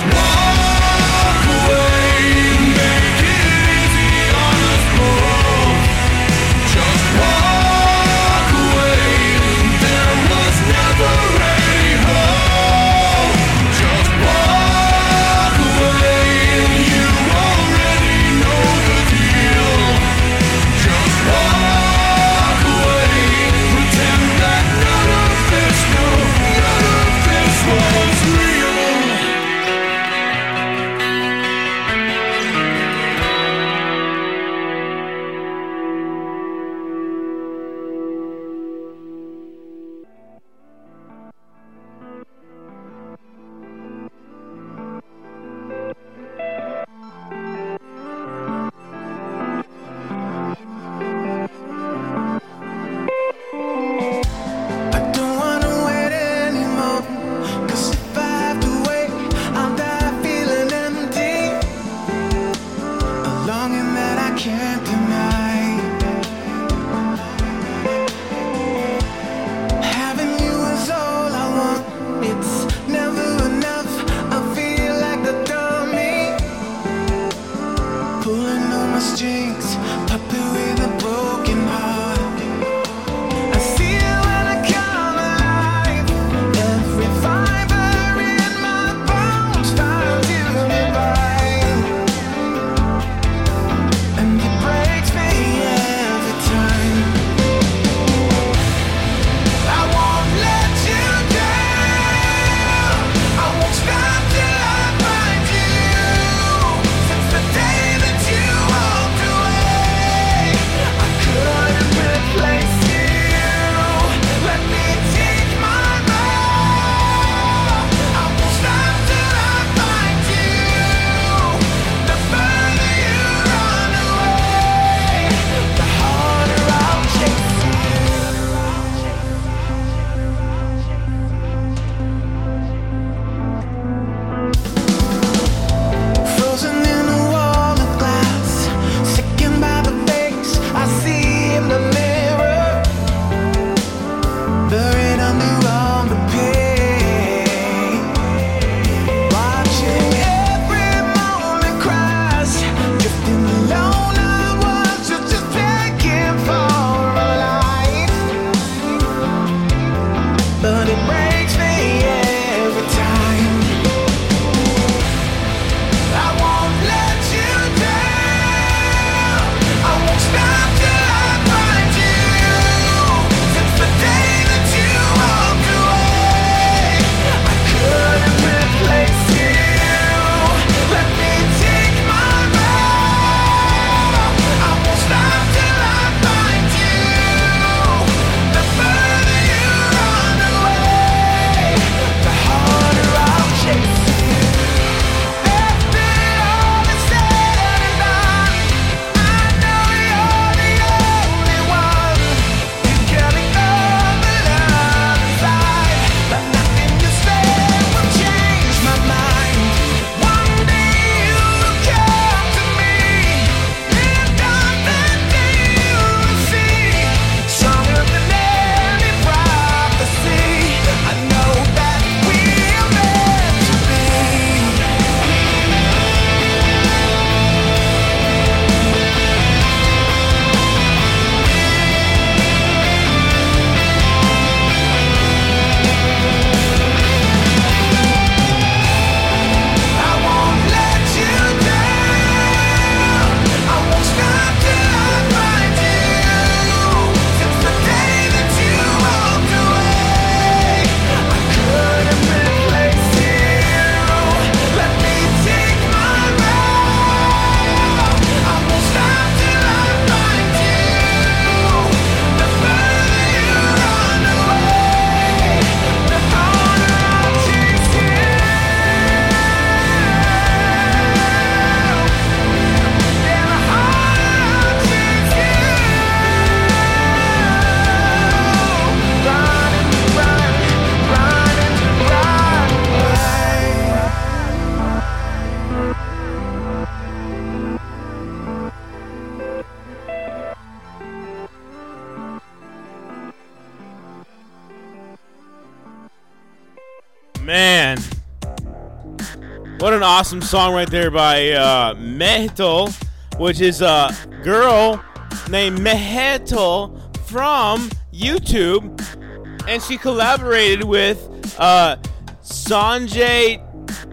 just one. Awesome song right there by uh, which is a girl named Meheto from YouTube. And she collaborated with uh, Sanjay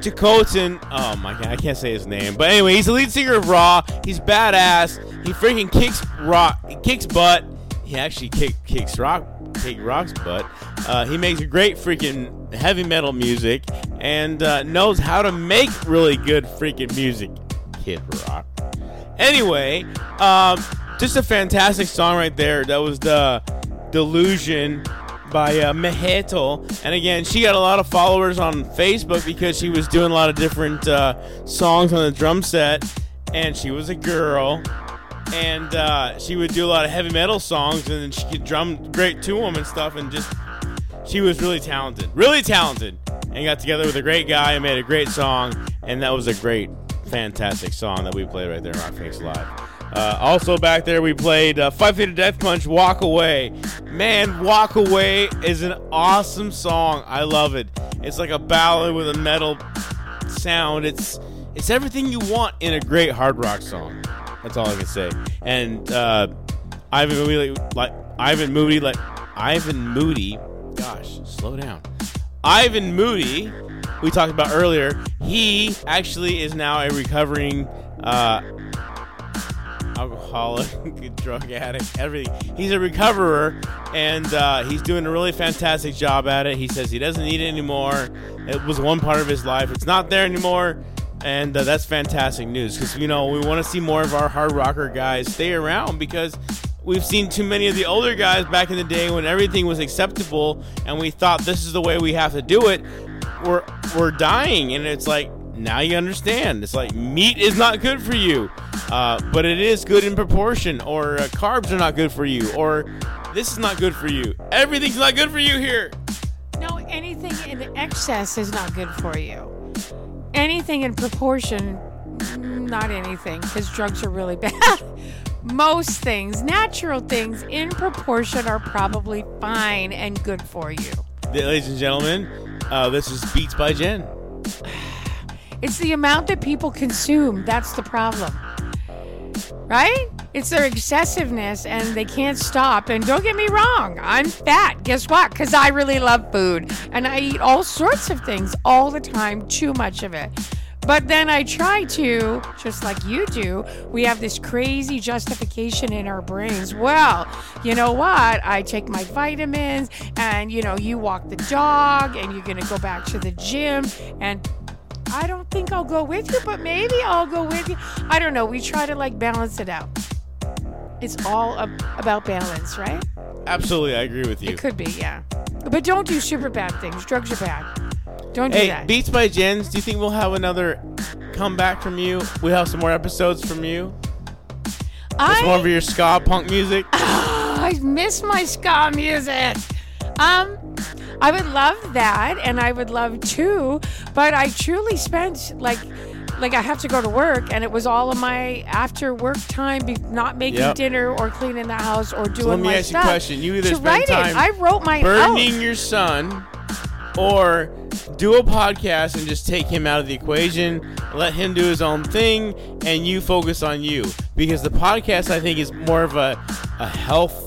Chakotay. Oh my god, I can't say his name. But anyway, he's the lead singer of Raw. He's badass. He freaking kicks rock, kicks butt. He actually kick, kicks rock, kick rock's butt. Uh, he makes great freaking heavy metal music and uh, knows how to make really good freaking music. Kid Rock. Anyway, um, just a fantastic song right there. That was the Delusion by uh. And again, she got a lot of followers on Facebook because she was doing a lot of different uh, songs on the drum set. And she was a girl. And uh, she would do a lot of heavy metal songs, and then she could drum great to them and stuff. And just, she was really talented. Really talented. And got together with a great guy and made a great song. And that was a great, fantastic song that we played right there in Rock Face Live. Uh, also back there, we played uh, Five Finger Death Punch, "Walk Away." Man, "Walk Away" is an awesome song. I love it. It's like a ballad with a metal sound. It's it's everything you want in a great hard rock song. That's all I can say. And uh, Ivan Moody, like Ivan Moody, like Ivan Moody. Gosh, slow down. Ivan Moody, we talked about earlier. He actually is now a recovering. Uh, alcoholic, [laughs] drug addict, everything. He's a recoverer, and uh, he's doing a really fantastic job at it. He says he doesn't need it anymore. It was one part of his life. It's not there anymore, and uh, that's fantastic news because you know we want to see more of our hard rocker guys stay around because we've seen too many of the older guys back in the day when everything was acceptable and we thought this is the way we have to do it. We're we're dying, and it's like now you understand. It's like meat is not good for you, uh, but it is good in proportion. Or uh, carbs are not good for you. Or this is not good for you. Everything's not good for you here. No, anything in excess is not good for you. Anything in proportion, not anything, because drugs are really [laughs] bad. Most things, natural things in proportion, are probably fine and good for you. Ladies and gentlemen, uh, this is Beats by Jen. [sighs] It's the amount that people consume that's the problem. Right? It's their excessiveness and they can't stop. And don't get me wrong, I'm fat. Guess what? Because I really love food and I eat all sorts of things all the time, too much of it. But then I try to, just like you do, we have this crazy justification in our brains. Well, you know what? I take my vitamins, and you know, you walk the dog, and you're gonna go back to the gym, and I don't think I'll go with you, but maybe I'll go with you. I don't know. We try to like balance it out. It's all ab- about balance, right? Absolutely, I agree with you. It could be, yeah. But don't do super bad things. Drugs are bad. Don't do Hey, that. Beats by Jens, do you think we'll have another comeback from you? We'll have some more episodes from you? Just more of I, your ska punk music? [sighs] I miss my ska music. Um, I would love that, and I would love too. But I truly spent like, like I have to go to work, and it was all of my after work time, be, not making Yep. dinner or cleaning the house or doing So let me my ask you a question. You either to spend write time it, I wrote my burning your son or do a podcast and just take him out of the equation, let him do his own thing, and you focus on you. Because the podcast, I think, is more of a, a health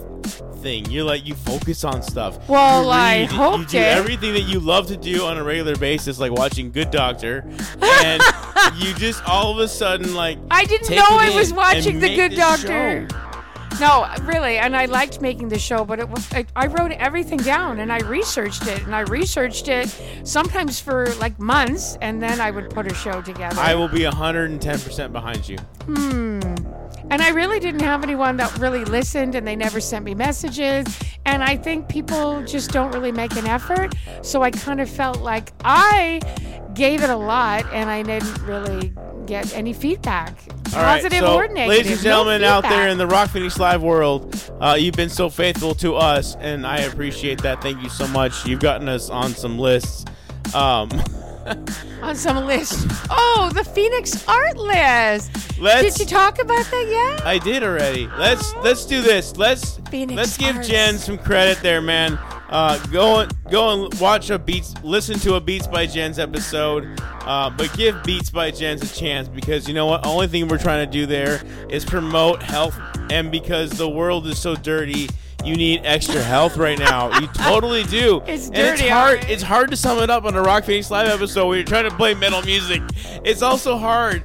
thing. You're like, you focus on stuff. Well, you I read, You do it. everything that you love to do on a regular basis, like watching Good Doctor. And [laughs] you just all of a sudden, like, I didn't know I was watching The Good Doctor. show. No, really, and I liked making the show, but it was I, I wrote everything down and I researched it and I researched it sometimes for like months, and then I would put a show together. I will be 110% behind you. Hmm. And I really didn't have anyone that really listened, and they never sent me messages. And I think people just don't really make an effort. So I kind of felt like I gave it a lot, and I didn't really get any feedback, All right, positive so, or negative. Ladies and no gentlemen out there in the Rock Phoenix Live world, uh, you've been so faithful to us, and I appreciate that. Thank you so much. You've gotten us on some lists. Um, [laughs] on some list. Oh, the Phoenix Art List. let's. Did you talk about that yet? I did already. Let's let's do this. Let's Phoenix let's give Arts. Jen some credit there, man. Uh, go and go and watch a Beats, listen to a Beats by Jens episode. Uh, but give Beats by Jens a chance because you know what? Only thing we're trying to do there is promote health, and because the world is so dirty, you need extra health right now. You [laughs] totally do. It's and it's hard. alright. It's hard to sum it up on a Rock Phoenix Live episode when you're trying to play metal music. It's also hard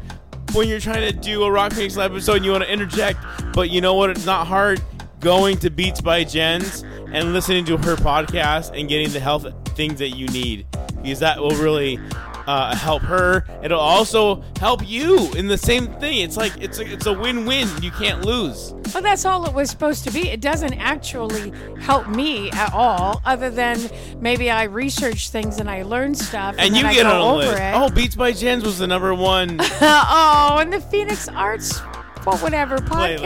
when you're trying to do a Rock Phoenix Live episode and you want to interject, but you know what? It's not hard going to Beats by Jens and listening to her podcast and getting the health things that you need because that will really uh, help her. It'll also help you in the same thing. It's like it's a, it's a win-win. You can't lose. Well, that's all it was supposed to be. It doesn't actually help me at all, other than maybe I research things and I learn stuff, and, And you I get go on over list. it. Oh, Beats by Jens was the number one [laughs] oh, and the Phoenix Arts, well, whatever podcast,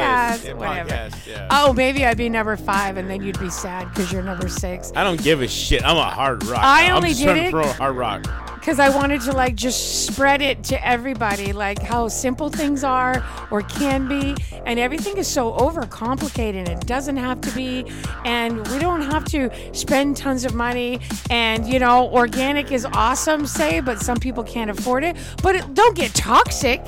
Yeah, whatever. podcast, yeah. Oh, maybe I'd be number five, and then you'd be sad because you're number six. I don't give a shit. I'm a hard rock. I I'm only did it- throw hard rock. Because I wanted to like just spread it to everybody, like how simple things are or can be, and everything is so overcomplicated. It doesn't have to be, and we don't have to spend tons of money. And you know, organic is awesome, say, but some people can't afford it. But it, don't get toxic.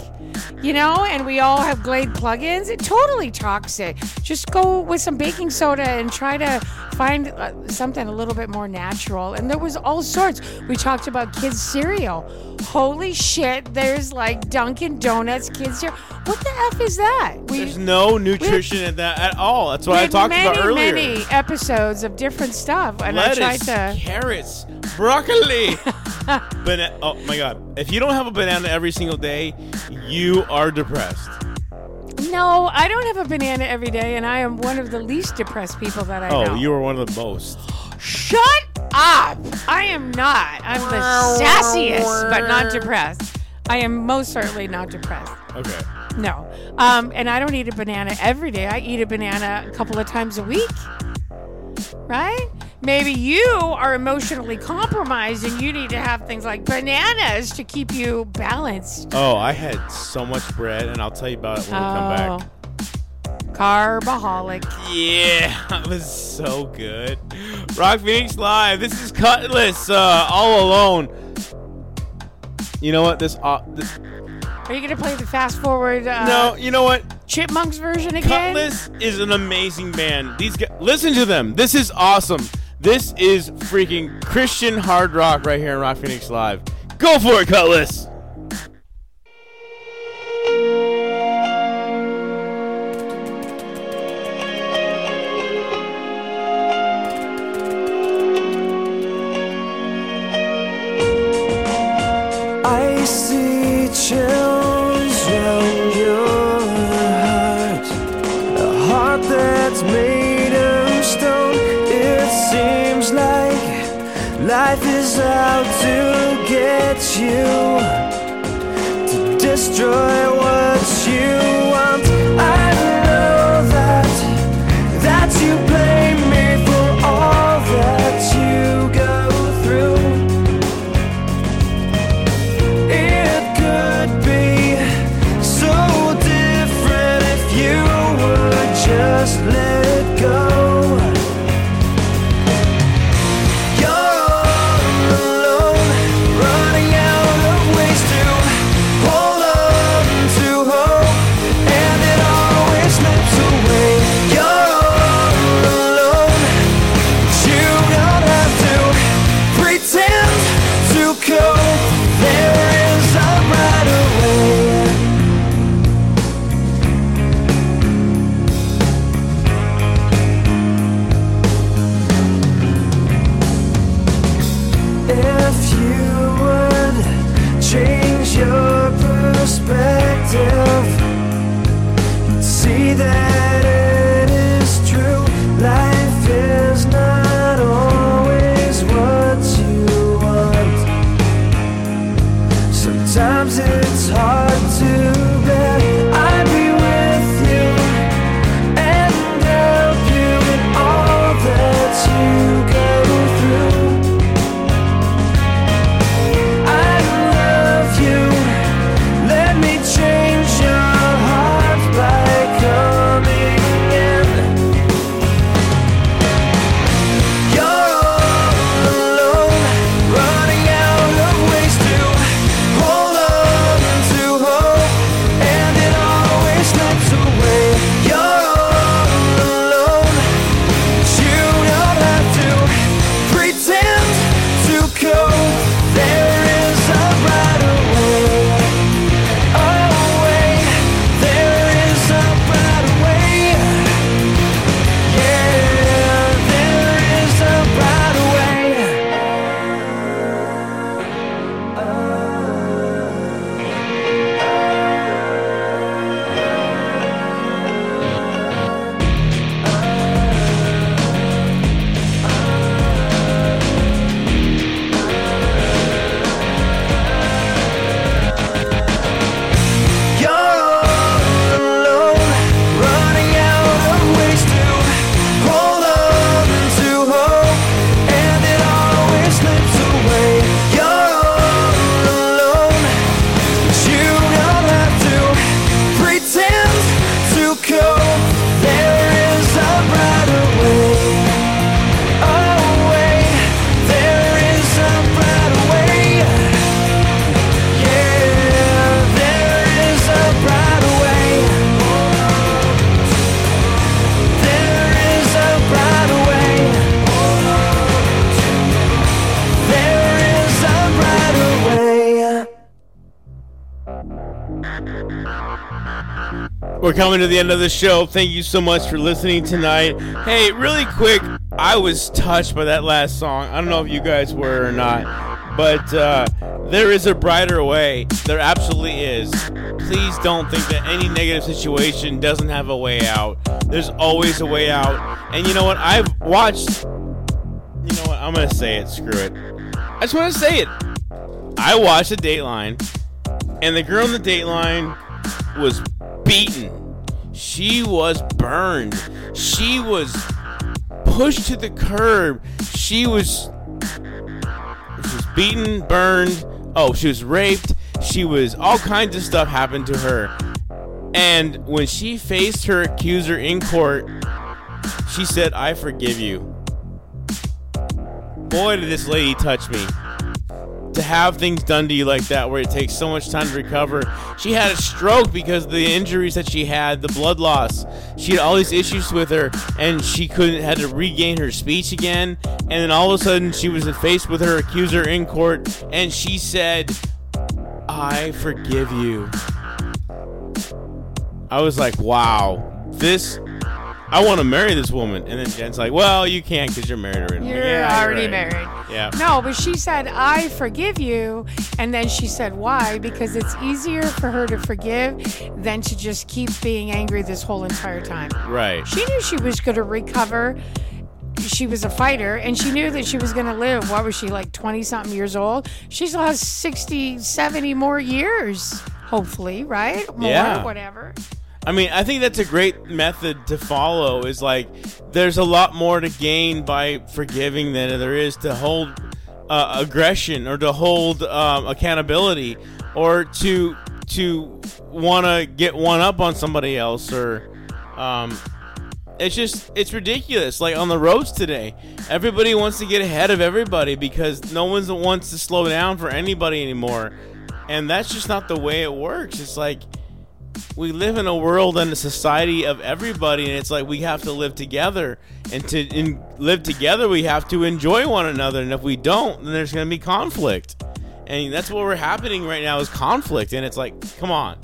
You know, and we all have Glade plugins. It's totally toxic. Just go with some baking soda and try to find uh, something a little bit more natural. And there was all sorts. We talked about kids cereal. Holy shit! There's like Dunkin' Donuts kids cereal. What the f is that? We There's no nutrition in that at all. That's what I talked many, about earlier. many many episodes of different stuff, and Lettuce, I tried to. carrots, broccoli. [laughs] Oh my god! If you don't have a banana every single day, you are depressed. No, I don't have a banana every day, and I am one of the least depressed people that I know. Oh, know. you are one of the most. Shut up! I am not. I'm the sassiest, but not depressed. I am most certainly not depressed. Okay. No. Um, and I don't eat a banana every day. I eat a banana a couple of times a week. Right? Maybe you are emotionally compromised and you need to have things like bananas to keep you balanced. Oh, I had so much bread, and I'll tell you about it when we come back. Oh. Carbaholic. Yeah, [laughs] it was so good. Rock Phoenix Live. This is Cutlass, uh, all alone. You know what? This, uh, this Are you going to play the fast forward uh, no, you know what? Chipmunks version again? Cutlass is an amazing band. These guys, listen to them. This is awesome. This is freaking Christian hard rock right here in Rock Phoenix Live. Go for it, Cutlass. Chills round your heart. A heart that's made of stone. It seems like life is out to get you. To destroy what you want. I know that That you blame We're coming to the end of the show. Thank you so much for listening tonight. Hey, really quick, I was touched by that last song. I don't know if you guys were or not, but uh, there is a brighter way. There absolutely is. Please don't think that any negative situation doesn't have a way out. There's always a way out. And you know what? I've watched. You know what? I'm gonna say it. Screw it. I just want to say it. I watched the Dateline, and the girl in the Dateline was beaten. She was burned. She was pushed to the curb. She was she was beaten, burned. Oh, she was raped. She was all kinds of stuff happened to her. And when she faced her accuser in court, she said, "I forgive you." Boy, did this lady touch me to have things done to you like that where it takes so much time to recover. She had a stroke because the injuries that she had, the blood loss. She had all these issues with her and she couldn't had to regain her speech again. And then all of a sudden she was faced with her accuser in court and she said, I forgive you. I was like, wow, this I want to marry this woman. And then Jen's like, well, you can't because you're married already. You're Yeah, already right. married. Yeah. No, but she said, I forgive you. And then she said, why? Because it's easier for her to forgive than to just keep being angry this whole entire time. Right. She knew she was going to recover. She was a fighter and she knew that she was going to live. What was she, like 20 something years old? She's lost 60, 70 more years, hopefully, right? More, Yeah. whatever. I mean, I think that's a great method to follow. Is like, there's a lot more to gain by forgiving than there is to hold uh, aggression or to hold um, accountability or to to want to get one up on somebody else or um, it's just it's ridiculous like on the roads today everybody wants to get ahead of everybody because no one wants to slow down for anybody anymore and that's just not the way it works it's like we live in a world and a society of everybody and it's like we have to live together. And to in, live together we have to enjoy one another. And if we don't then there's going to be conflict. And that's what we're happening right now is conflict. And it's like come on.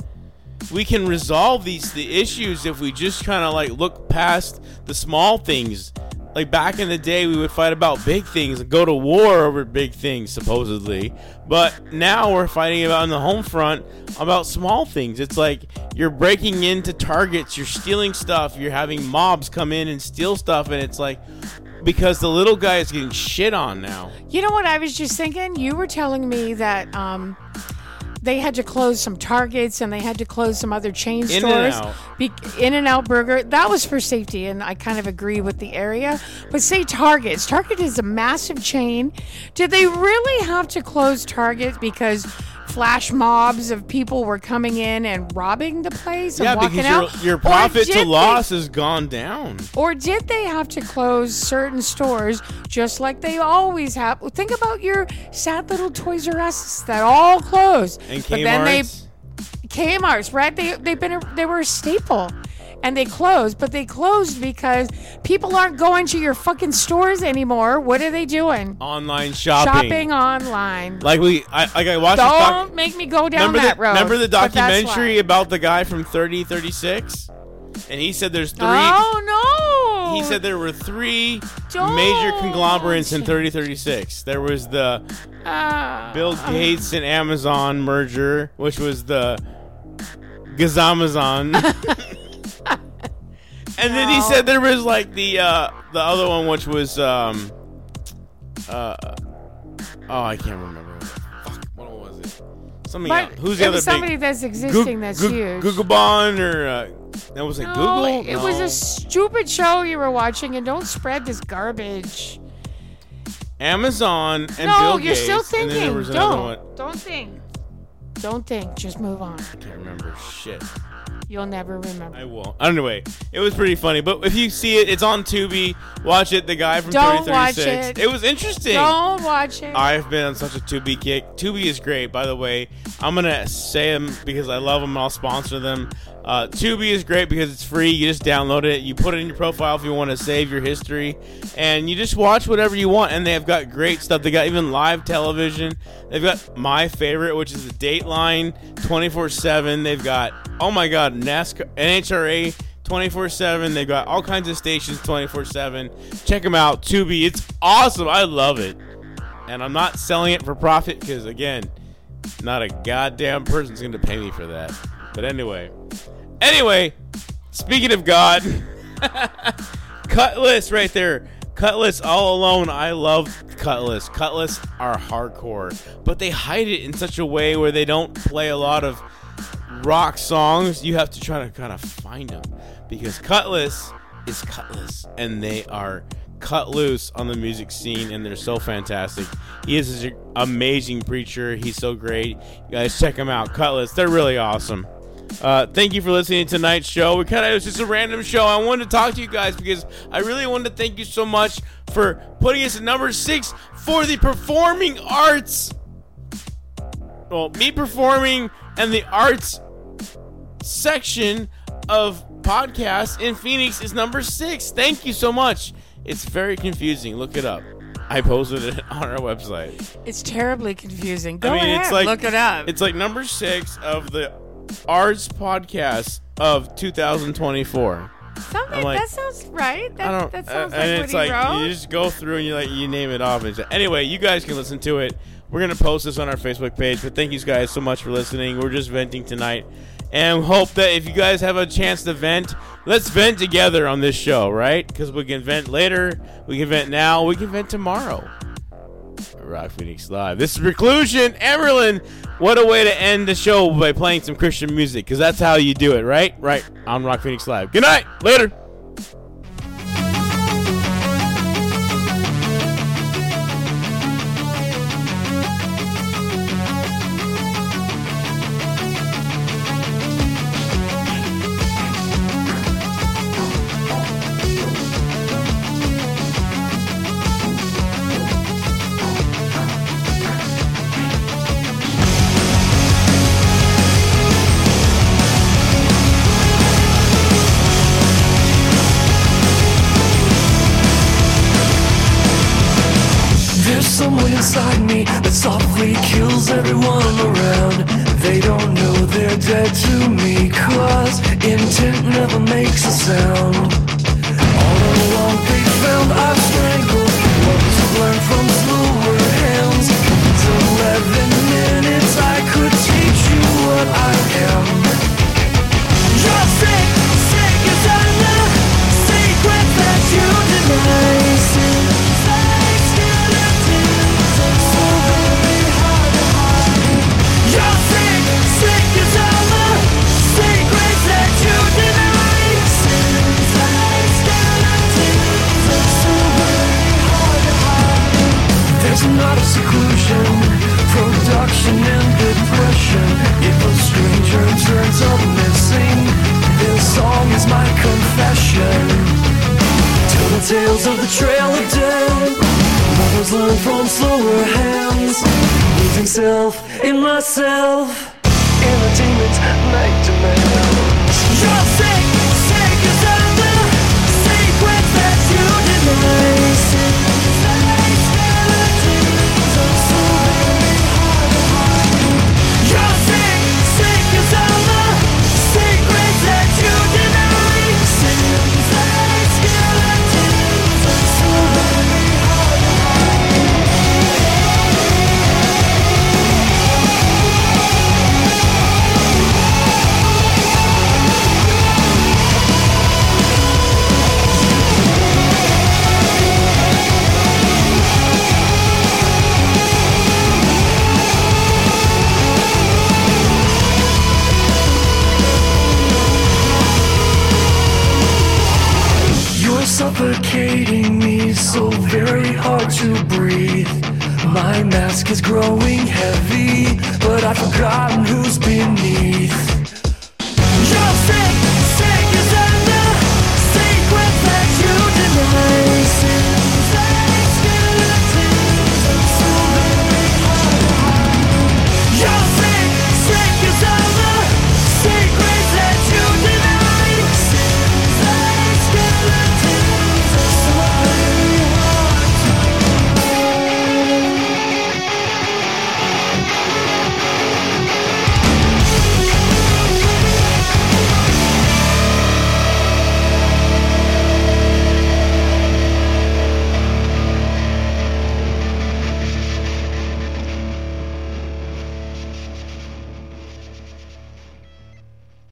We can resolve these the issues if we just kind of like look past the small things like back in the day we would fight about big things and go to war over big things supposedly. But now we're fighting about in the home front about small things. It's like you're breaking into targets you're stealing stuff you're having mobs come in and steal stuff and it's like because the little guy is getting shit on now. You know what I was just thinking? You were telling me that um, they had to close some Targets and they had to close some other chain In stores. Be- In and Out Burger. That was for safety, and I kind of agree with the area. But say Targets. Target is a massive chain. Did they really have to close Target because flash mobs of people were coming in and robbing the place and yeah walking because out? your, your profit to they- loss has gone down or did they have to close certain stores just like they always have? Think about your sad little Toys R Us that all closed. and but then they Kmart's Kmart's, right? They they've been a, they were a staple. And they closed, but they closed because people aren't going to your fucking stores anymore. What are they doing? online shopping Shopping online. Like we, I, like I watched. this doc- Don't make me go down remember that the, road. Remember the documentary about the guy from thirty thirty six, and he said there's three. Oh no! He said there were three Don't. major conglomerates in thirty thirty six. There was the Ah. Bill Gates and Amazon merger, which was the Gazamazon. [laughs] and then he said there was like the uh, the other one, which was um, uh, oh, I can't remember. Fuck, what was it? Something But else. Who's the it other was somebody big? that's existing that's Goog- huge. Googlebon or uh, that was it No, Google? It was No. a stupid show you were watching, and don't spread this garbage. Amazon and no, Bill you're Gates. still and then there thinking. was another Don't. Don't think. Don't think. Just move on. I can't remember shit. You'll never remember. I won't. Anyway, it was pretty funny. But if you see it, it's on Tubi. Watch it. The guy from Don't 3036. watch it. was interesting. Don't watch it. I've been on such a Tubi kick. Tubi is great, by the way. I'm gonna say them because I love them. I'll sponsor them. Uh, Tubi is great because it's free. You just download it. You put it in your profile if you want to save your history, and you just watch whatever you want. And they have got great stuff. They got even live television. They've got my favorite, which is the Dateline 24 7. They've got oh my god, NASCAR, NHRA 24 7. They've got all kinds of stations 24 7. Check them out. Tubi. It's awesome. I love it. And I'm not selling it for profit because, again, not a goddamn person's going to pay me for that. But anyway. Anyway, speaking of God, [laughs] Cutlass right there. Cutlass all alone. I love Cutlass. Cutlass are hardcore, but they hide it in such a way where they don't play a lot of rock songs. You have to try to kind of find them because Cutlass is Cutlass and they are cut loose on the music scene and they're so fantastic. He is an amazing preacher. He's so great. You guys check him out. Cutlass, they're really awesome. Uh, thank you for listening to tonight's show. We kind of it was just a random show. I wanted to talk to you guys because I really wanted to thank you so much for putting us at number six for the performing arts. Well, me performing and the arts section of podcasts in Phoenix is number six. Thank you so much. It's very confusing. Look it up. I posted it [laughs] on our website. It's terribly confusing. Go I mean, ahead, it's like look it up. It's like number six of the arts podcast of 2024. Something like- that sounds right. That, that sounds uh, like and what it's like wrote. you just go through and you like you name it off. And it's- anyway, you guys can listen to it. We're gonna post this on our Facebook page. But thank you guys so much for listening. We're just venting tonight, and hope that if you guys have a chance to vent, let's vent together on this show, right? Because we can vent later, we can vent now, we can vent tomorrow. Rock Phoenix Live. This is Reclusion. Emerlin, what a way to end the show by playing some Christian music, because that's how you do it, right? Right, on Rock Phoenix Live. Good night. Later.